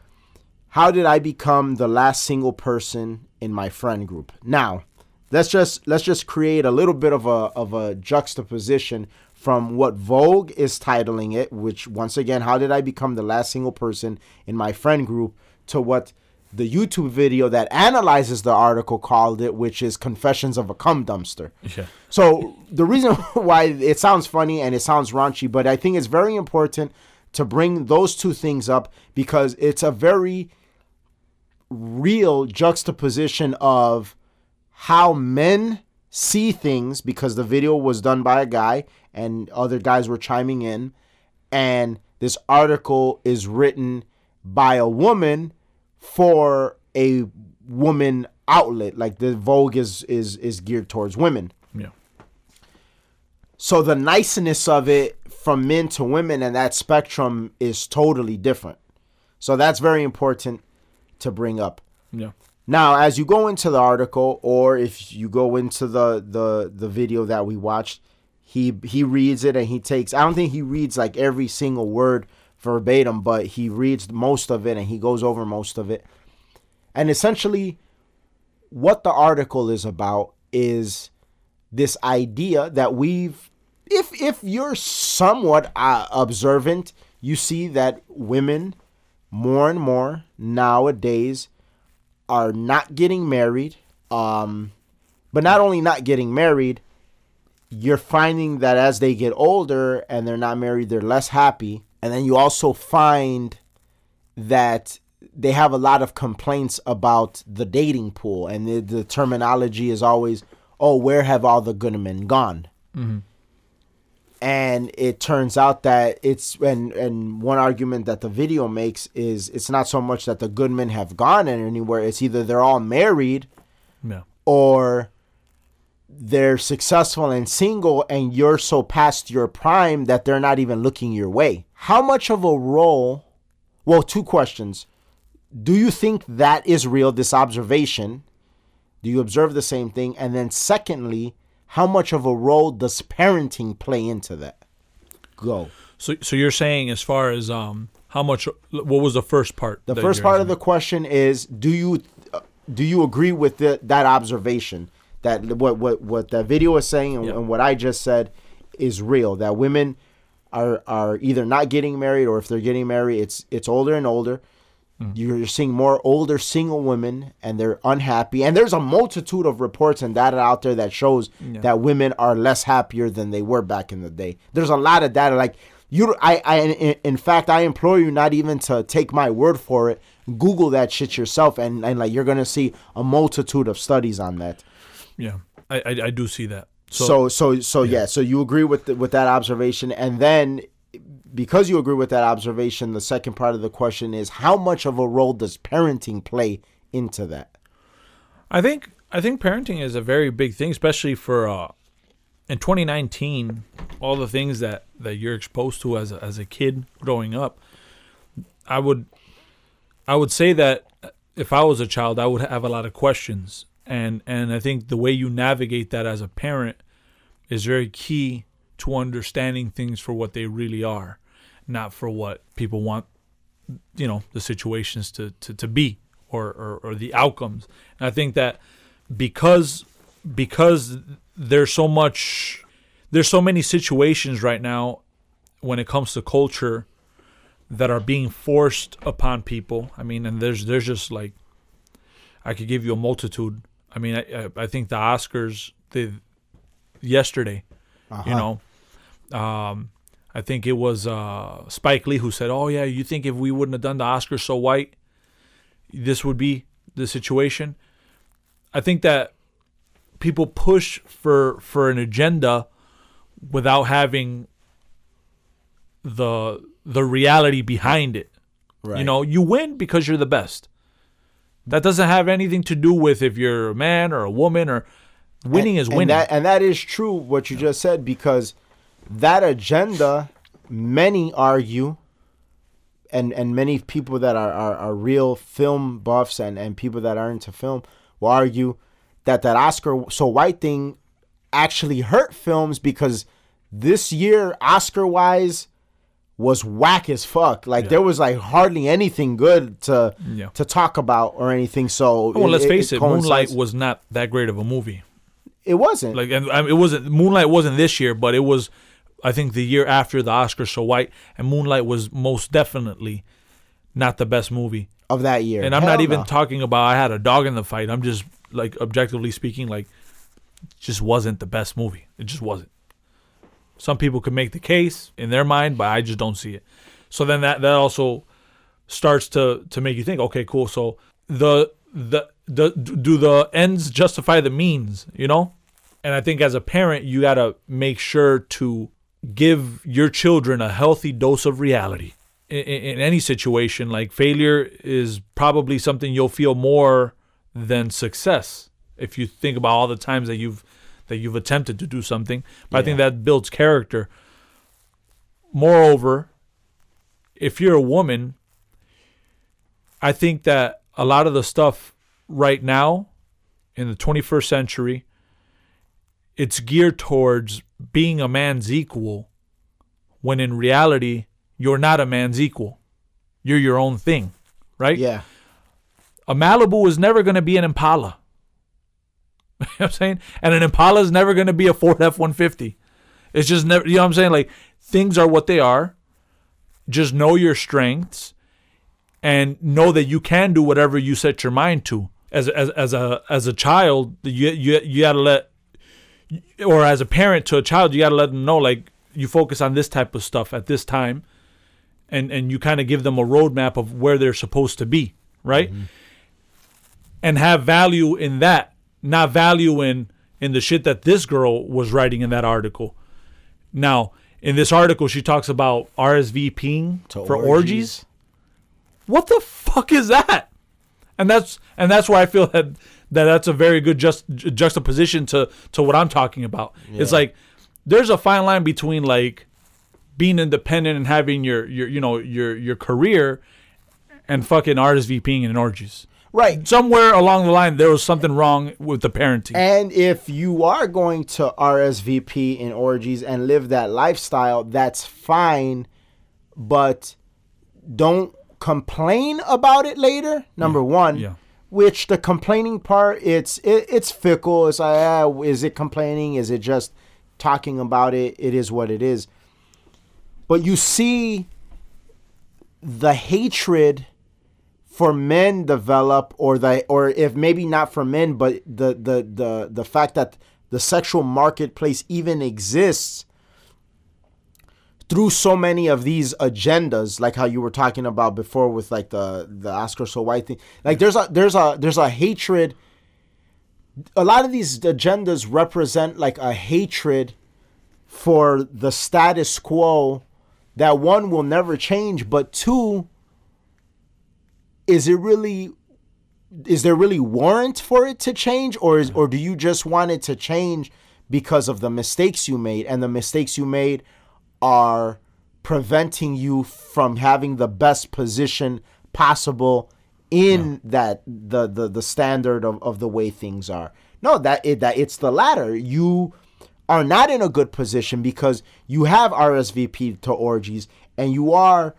How did I become the last single person in my friend group? Now, let's just let's just create a little bit of a of a juxtaposition from what Vogue is titling it, which once again, how did I become the last single person in my friend group, to what the YouTube video that analyzes the article called it, which is Confessions of a Cum Dumpster. Yeah, So the reason why it sounds funny and it sounds raunchy, but I think it's very important to bring those two things up because it's a very real juxtaposition of how men see things because the video was done by a guy and other guys were chiming in. And this article is written by a woman for a woman outlet. Like the vogue is is is geared towards women. Yeah, so the niceness of it from men to women and that spectrum is totally different. So that's very important to bring up. yeah, Now, as you go into the article or if you go into the the the video that we watched, he he reads it and he takes I don't think he reads like every single word verbatim, but he reads most of it and he goes over most of it. And essentially what the article is about is this idea that we've if if you're somewhat uh, observant you see that women more and more nowadays are not getting married um but not only not getting married you're finding that as they get older and they're not married they're less happy. And then you also find that they have a lot of complaints about the dating pool. And the, the terminology is always oh where have all the good men gone and it turns out that it's and and one argument that the video makes is it's not so much that the good men have gone anywhere it's either they're all married yeah, or they're successful and single and you're so past your prime that they're not even looking your way. How much of a role? Well, two questions. Do you think that is real, this observation? Do you observe the same thing? And then, secondly, how much of a role does parenting play into that? Go. So, so you're saying as far as um, how much? What was the first part? The first part of the question is: Do you do you agree with the, that observation that what what what that video is saying and, Yep. and what I just said is real? That women are are either not getting married or if they're getting married, it's it's older and older. Mm. You're seeing more older single women and they're unhappy. And there's a multitude of reports and data out there that shows that women are less happier than they were back in the day. There's a lot of data like You, I, I, in, fact, I implore you not even to take my word for it. Google that shit yourself, and, and like you're gonna see a multitude of studies on that. Yeah, I I, I do see that. So, so, so, yeah. So you agree with the, with that observation, and then because you agree with that observation, the second part of the question is how much of a role does parenting play into that? I think I think parenting is a very big thing, especially for uh, in 2019. All the things that that you're exposed to as a, as a kid growing up, I would I would say that if I was a child, I would have a lot of questions, and and I think the way you navigate that as a parent is very key to understanding things for what they really are, not for what people want, you know, the situations to to, to be or, or or the outcomes. And I think that because because there's so much there's so many situations right now when it comes to culture that are being forced upon people. I mean, and there's there's just like I could give you a multitude. I mean, I I think the Oscars the yesterday, Uh-huh. you know, um, I think it was uh, Spike Lee who said, "Oh yeah, you think if we wouldn't have done the Oscars so white, this would be the situation." I think that people push for for an agenda without having the the reality behind it. Right. You know, you win because you're the best. That doesn't have anything to do with if you're a man or a woman or winning is winning. And that, and that is true what you just said because that agenda, many argue, and and many people that are, are, are real film buffs and, and people that are into film will argue that that Oscar so white thing actually hurt films because this year Oscar wise was whack as fuck. Like there was like hardly anything good to Yeah. to talk about or anything. So well, let's face it, Moonlight was not that great of a movie. it wasn't Like, and I mean, it wasn't Moonlight wasn't this year, but it was, I think, the year after the Oscars so white, and Moonlight was most definitely not the best movie. of that year. And I'm Hell not even no. talking about I had a dog in the fight. I'm just like objectively speaking, like, just wasn't the best movie. It just wasn't. Some people could make the case in their mind, but I just don't see it. So then that that also starts to to make you think, okay, cool. So the the the do the ends justify the means, you know? And I think as a parent, you got to make sure to give your children a healthy dose of reality in, in, any situation. Like failure is probably something you'll feel more than success if you think about all the times that you've that you've attempted to do something. But I think that builds character. Moreover, if you're a woman, I think that a lot of the stuff right now in the 21st century it's geared towards being a man's equal when in reality you're not a man's equal. You're your own thing, right? Yeah. A Malibu is never going to be an Impala. you know what I'm saying? And an Impala is never going to be a Ford F 150. It's just never, you know what I'm saying? Like, things are what they are. Just know your strengths and know that you can do whatever you set your mind to. As, as, as a as a child, you you you gotta let, or as a parent to a child, you gotta let them know like you focus on this type of stuff at this time, and and you kind of give them a roadmap of where they're supposed to be, right? Mm-hmm. And have value in that, not value in in the shit that this girl was writing in that article. Now, in this article, she talks about RSVPing To for orgies. orgies. What the fuck is that? And that's and that's why I feel that that that's a very good just ju- juxtaposition to to what I'm talking about. It's like there's a fine line between like being independent and having your your you know your your career and fucking RSVPing and orgies. Right. Somewhere along the line, there was something wrong with the parenting. And if you are going to RSVP in orgies and live that lifestyle, that's fine, but don't complain about it later. Number one, yeah. Which the complaining part, it's it, it's fickle. It's like, ah, is it complaining? Is it just talking about it? It is what it is. But you see the hatred for men develop or the or if maybe not for men but the the the the fact that the sexual marketplace even exists through so many of these agendas, like how you were talking about before with like the the Oscar so white thing. Like there's a there's a there's a hatred. A lot of these agendas represent like a hatred for the status quo that one will never change, but two, is it really is there really warrant for it to change or is or do you just want it to change because of the mistakes you made and the mistakes you made are preventing you from having the best position possible in yeah. that the, the the standard of, of the way things are no that it that it's the latter you are not in a good position because you have RSVP to orgies and you are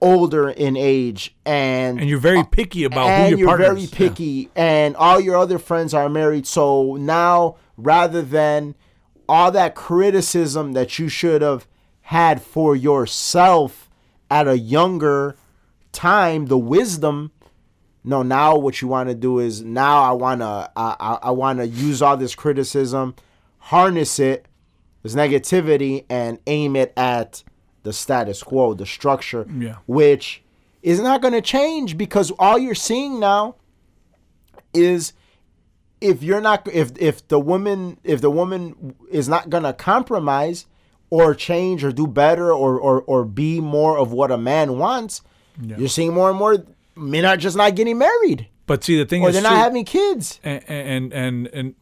older in age and and you're very picky about who your you're partners. very picky yeah. and all your other friends are married so now rather than all that criticism that you should have had for yourself at a younger time the wisdom no now what you want to do is now i want to i, I want to use all this criticism harness it this negativity and aim it at the status quo, the structure, yeah. which is not going to change because all you're seeing now is if you're not if if the woman if the woman is not going to compromise or change or do better or or or be more of what a man wants, yeah. you're seeing more and more men are just not getting married. But see, the thing or is, they're not having kids. And, and and and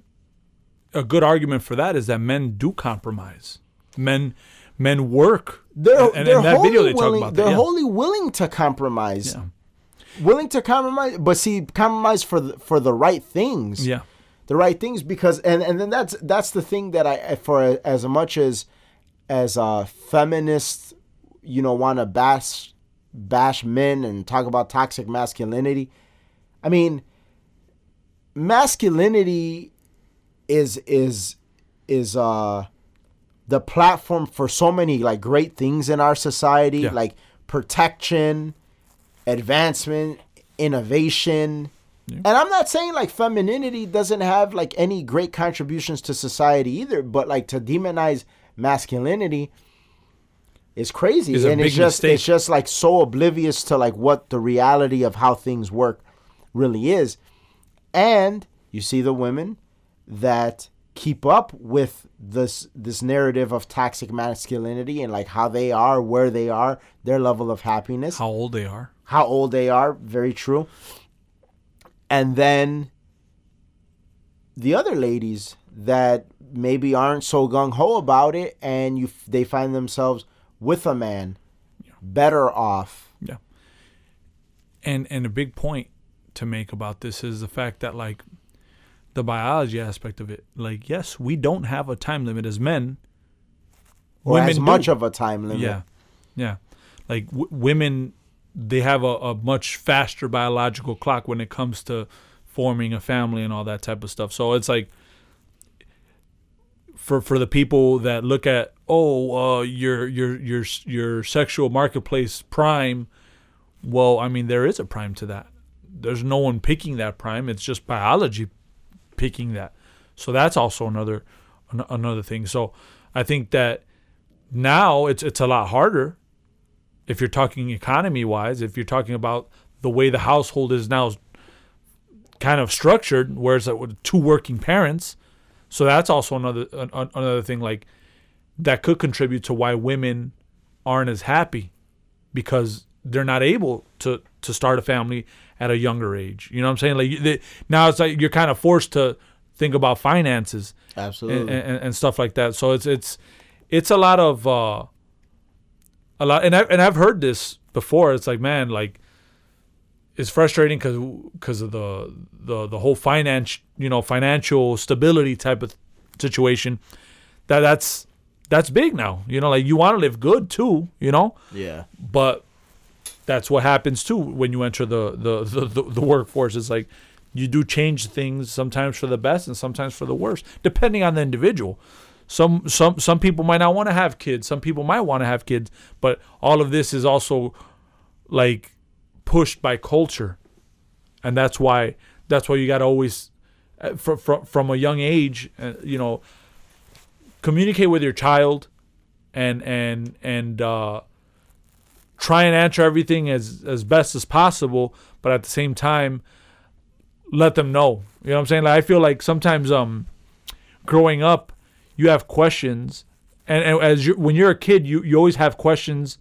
a good argument for that is that men do compromise. Men men work. They're, and, they're in that video they willing, talk about that. They're yeah. wholly willing to compromise. Yeah. Willing to compromise, but see, compromise for the, for the right things. Yeah, the right things because and and then that's that's the thing that I for as much as as a feminist, you know, want to bash bash men and talk about toxic masculinity. I mean, masculinity is is is uh the platform for so many like great things in our society, yeah. like protection, advancement, innovation. Yeah. And I'm not saying like femininity doesn't have like any great contributions to society either, but like to demonize masculinity is crazy. Is and it's just mistake. it's just like so oblivious to like what the reality of how things work really is. And you see the women that keep up with this this narrative of toxic masculinity and like how they are, where they are, their level of happiness, how old they are, how old they are. Very true. And then the other ladies that maybe aren't so gung ho about it, and you they find themselves with a man, yeah. better off. Yeah. And and a big point to make about this is the fact that like the biology aspect of it. Like, yes, we don't have a time limit as men. Or women as much do. of a time limit. Yeah, yeah. Like w- women, they have a, a much faster biological clock when it comes to forming a family and all that type of stuff. So it's like for for the people that look at oh uh, your your your your sexual marketplace prime. Well, I mean there is a prime to that. There's no one picking that prime. It's just biology picking that. So that's also another another thing. So I think that now it's it's a lot harder if you're talking economy wise, if you're talking about the way the household is now kind of structured, whereas with two working parents. So that's also another another thing like that could contribute to why women aren't as happy because they're not able to to start a family at a younger age. You know what I'm saying? Like they, now it's like you're kind of forced to think about finances, absolutely, and, and, and, stuff like that. So it's it's it's a lot of uh, a lot, and I and I've heard this before. It's like man, like it's frustrating because because of the the the whole finance you know financial stability type of situation. That that's that's big now. You know, like you want to live good too. You know. Yeah. But that's what happens too when you enter the the, the, the, the workforce. It's like you do change things sometimes for the best and sometimes for the worst, depending on the individual. Some some some people might not want to have kids. Some people might want to have kids, but all of this is also like pushed by culture, and that's why that's why you got to always from, uh, from from a young age, uh, you know, communicate with your child, and and and uh, try and answer everything as as best as possible, but at the same time, let them know. You know what I'm saying? Like I feel like sometimes um, growing up, you have questions, and, and as you when you're a kid, you you always have questions,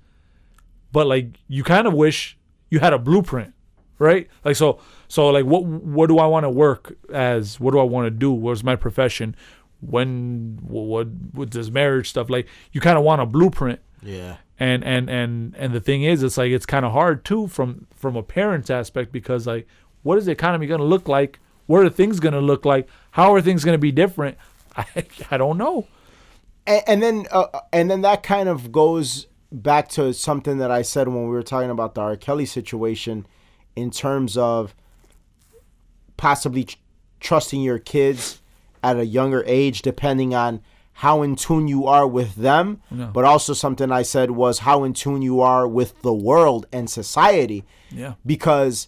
but like you kind of wish you had a blueprint, right? Like so so like what what do I want to work as? What do I want to do? What's my profession? When what what does marriage stuff like? You kind of want a blueprint Yeah. and and and and the thing is it's like it's kind of hard too from from a parent's aspect because like what is the economy going to look like what are things going to look like how are things going to be different i i don't know and, and then uh, and then that kind of goes back to something that I said when we were talking about the R. Kelly situation, in terms of possibly tr- trusting your kids at a younger age, depending on how in tune you are with them. Yeah. But also something I said was how in tune you are with the world and society, yeah because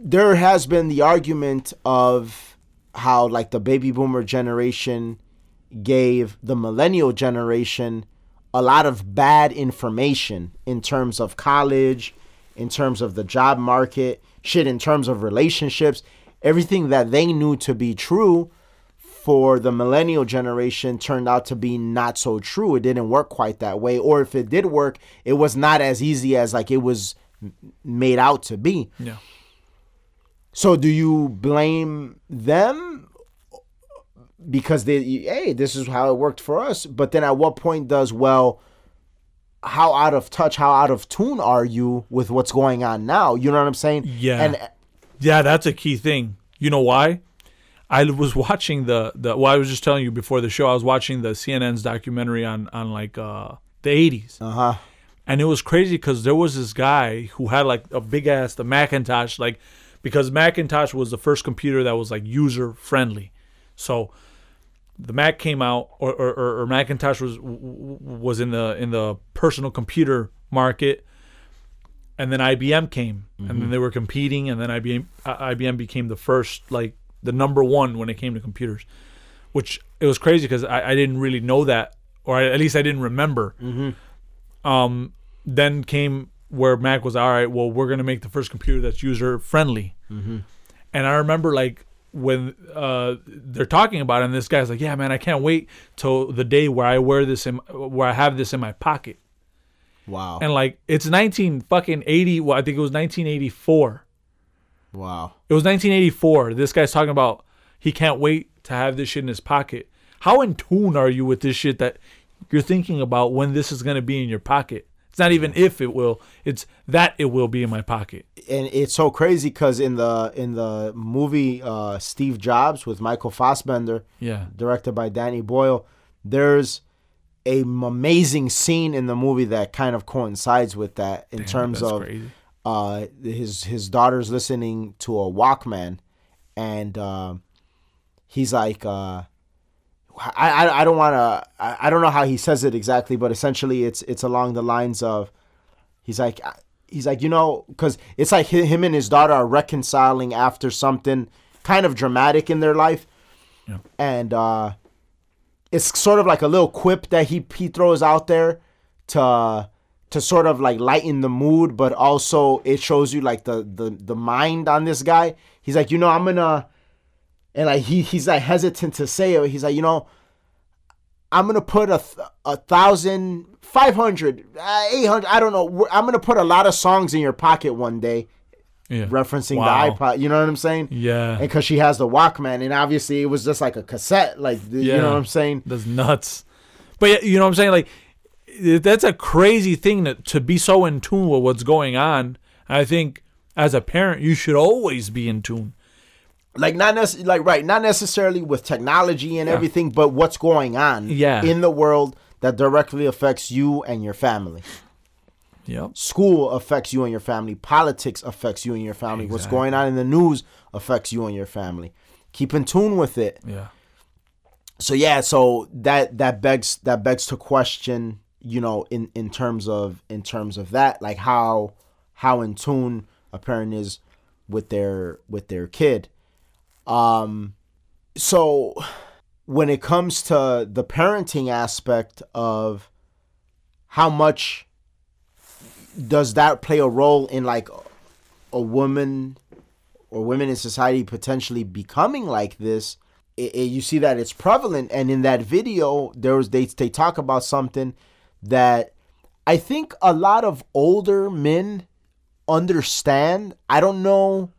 there has been the argument of how like the baby boomer generation gave the millennial generation a lot of bad information in terms of college, in terms of the job market, shit, in terms of relationships, everything that they knew to be true for the millennial generation turned out to be not so true. It didn't work quite that way. Or if it did work, it was not as easy as like it was made out to be. yeah So do you blame them because they hey, this is how it worked for us, but then at what point does well how out of touch, how out of tune are you with what's going on now? You know what I'm saying? Yeah. And yeah that's a key thing you know why i was watching the the well i was just telling you before the show i was watching the cnn's documentary on on like uh the 80s uh-huh. and it was crazy because there was this guy who had like a big ass the Macintosh, like because Macintosh was the first computer that was like user friendly. So the Mac came out, or, or, or- Macintosh was was in the in the personal computer market, and then IBM came, and then they were competing, and then IBM IBM became the first like the number one when it came to computers, which it was crazy because I, I didn't really know that, or at least I didn't remember. Um, then came where Mac was all right. Well, we're gonna make the first computer that's user friendly. And I remember like when uh, they're talking about it, and this guy's like, "Yeah, man, I can't wait till the day where I wear this in where I have this in my pocket." Wow. And like it's 19 fucking 80. Well, I think it was 1984. wow. It was 1984. This guy's talking about he can't wait to have this shit in his pocket. How in tune are you with this shit that you're thinking about when this is going to be in your pocket? It's not even if it will. It's that it will be in my pocket. and it's so crazy because in the in the movie uh, Steve Jobs with Michael Fassbender, Yeah. directed by Danny Boyle, there's a m- amazing scene in the movie that kind of coincides with that in terms of crazy. uh, his his daughter's listening to a Walkman, and uh, he's like, uh, I, I I don't want to I, I don't know how he says it exactly, but essentially it's it's along the lines of, he's like he's like you know because it's like him and his daughter are reconciling after something kind of dramatic in their life, Yeah. and uh, it's sort of like a little quip that he he throws out there to to sort of like lighten the mood, but also it shows you like the the the mind on this guy. He's like, you know, I'm gonna, and like he he's like hesitant to say it. He's like, you know, I'm gonna put a th- a thousand, five hundred, uh, eight hundred. I don't know. I'm gonna put a lot of songs in your pocket one day, Yeah. referencing Wow. the iPod. You know what I'm saying? Yeah. And because she has the Walkman, and obviously it was just like a cassette, like the- you know what I'm saying? That's nuts. But you know what I'm saying? Like that's a crazy thing to to be so in tune with what's going on. I think as a parent, you should always be in tune. Like not necessarily like right not necessarily with technology and everything but what's going on Yeah. in the world that directly affects you and your family. Yep. school affects you and your family. Politics affects you and your family. What's going on in the news affects you and your family. Keep in tune with it. Yeah. so yeah so that that begs that begs to question you know in in terms of in terms of that like how how in tune a parent is with their with their kid um so when it comes to the parenting aspect of how much does that play a role in like a woman or women in society potentially becoming like this it, it, you see that it's prevalent. And in that video there was they, they talk about something that i think a lot of older men understand. I don't know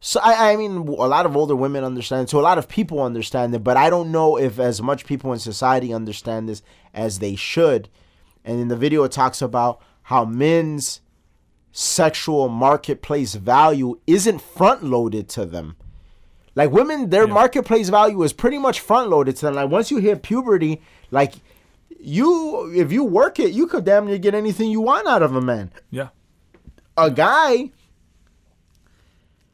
so I, I mean a lot of older women understand so a lot of people understand it but i don't know if as much people in society understand this as they should and in the video it talks about how men's sexual marketplace value isn't front loaded to them. Like women, their yeah. marketplace value is pretty much front loaded to them. Like once you hit puberty, like you if you work it, you could damn near get anything you want out of a man. Yeah. A guy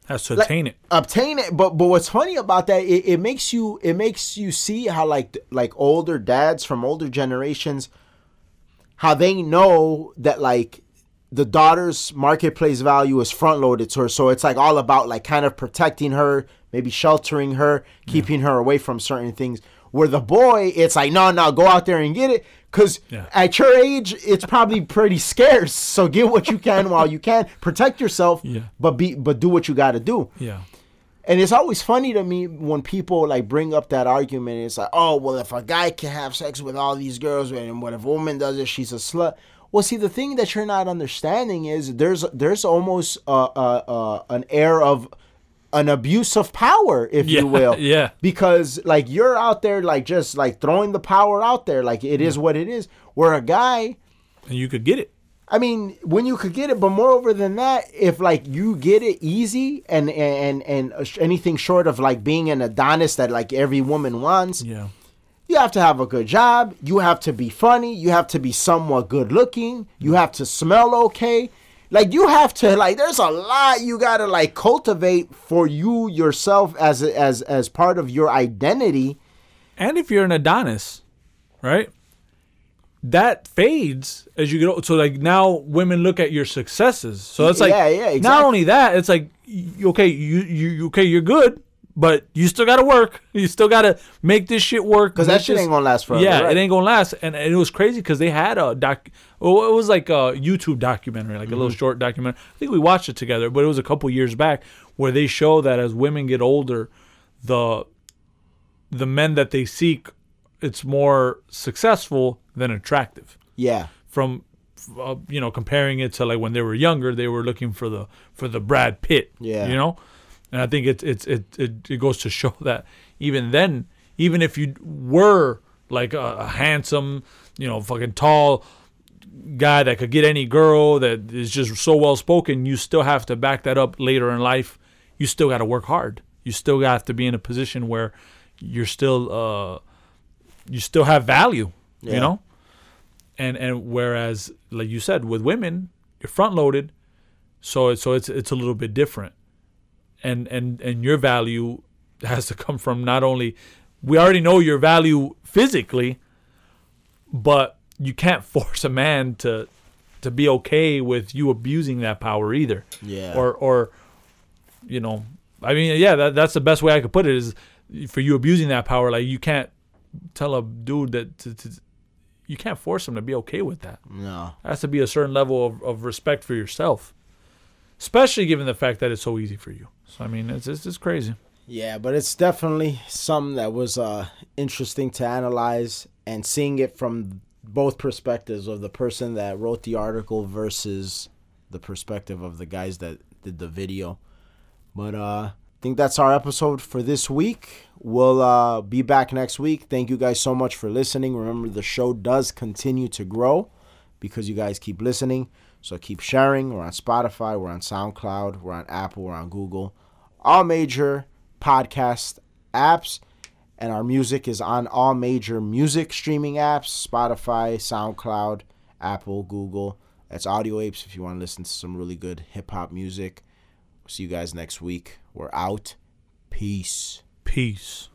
has to obtain like, it. Obtain it. But but what's funny about that, it, it makes you it makes you see how like like older dads from older generations, how they know that like the daughter's marketplace value is front loaded to her so it's like all about like kind of protecting her maybe sheltering her keeping yeah. her away from certain things where the boy it's like no no go out there and get it. Because yeah. at your age it's probably pretty scarce. So get what you can while you can. Protect yourself yeah. but be but do what you got to do. Yeah. And it's always funny to me when people like bring up that argument. It's like oh well if a guy can have sex with all these girls and what if a woman does it she's a slut. Well, see, the thing that you're not understanding is there's there's almost uh, uh, uh, an air of an abuse of power, if yeah, you will. Yeah. Because like you're out there like just like throwing the power out there, like it is what it is. Where a guy, and you could get it. I mean, when you could get it, but moreover than that, if like you get it easy and and and uh, anything short of like being an Adonis that like every woman wants, yeah, you have to have a good job. You have to be funny. You have to be somewhat good looking. You have to smell okay. Like you have to like there's a lot you got to like cultivate for you yourself as as as part of your identity. And if you're an Adonis, right? That fades as you get older. So like now women look at your successes. So it's like yeah, yeah, exactly. not only that, it's like okay, you you okay, you're good but you still gotta work. You still gotta make this shit work. Cause that shit ain't gonna last forever. Yeah, right? it ain't gonna last. And, and, it was crazy because they had a doc. Well, it was like a YouTube documentary, like mm-hmm. a little mm-hmm. short documentary. I think we watched it together, but it was a couple years back where they show that as women get older, the the men that they seek, it's more successful than attractive. Yeah. From uh, you know comparing it to like when they were younger, they were looking for the for the Brad Pitt. Yeah. You know and I think it it it it, it goes to show that even then, even if you were like a, a handsome, you know, fucking tall guy that could get any girl that is just so well spoken, you still have to back that up later in life. You still got to work hard. You still have to be in a position where you're still uh you still have value, yeah. you know? And and whereas like you said with women, you're front loaded, so so it's it's a little bit different and and and your value has to come from not only we already know your value physically, but you can't force a man to to be okay with you abusing that power either. Yeah. Or or you know, I mean, yeah, that, that's the best way I could put it is for you abusing that power. Like you can't tell a dude that to, to, you can't force him to be okay with that. No, it has to be a certain level of, of respect for yourself, especially given the fact that it's so easy for you. So I mean, it's it's just crazy. Yeah, but it's definitely something that was uh, interesting to analyze and seeing it from both perspectives of the person that wrote the article versus the perspective of the guys that did the video. But uh, I think that's our episode for this week. We'll uh, be back next week. Thank you guys so much for listening. Remember, the show does continue to grow because you guys keep listening. So keep sharing. We're on Spotify, we're on SoundCloud, we're on Apple, we're on Google, all major podcast apps. And our music is on all major music streaming apps Spotify, SoundCloud, Apple, Google. That's Audio Apes if you want to listen to some really good hip hop music. see you guys next week. We're out. Peace. Peace.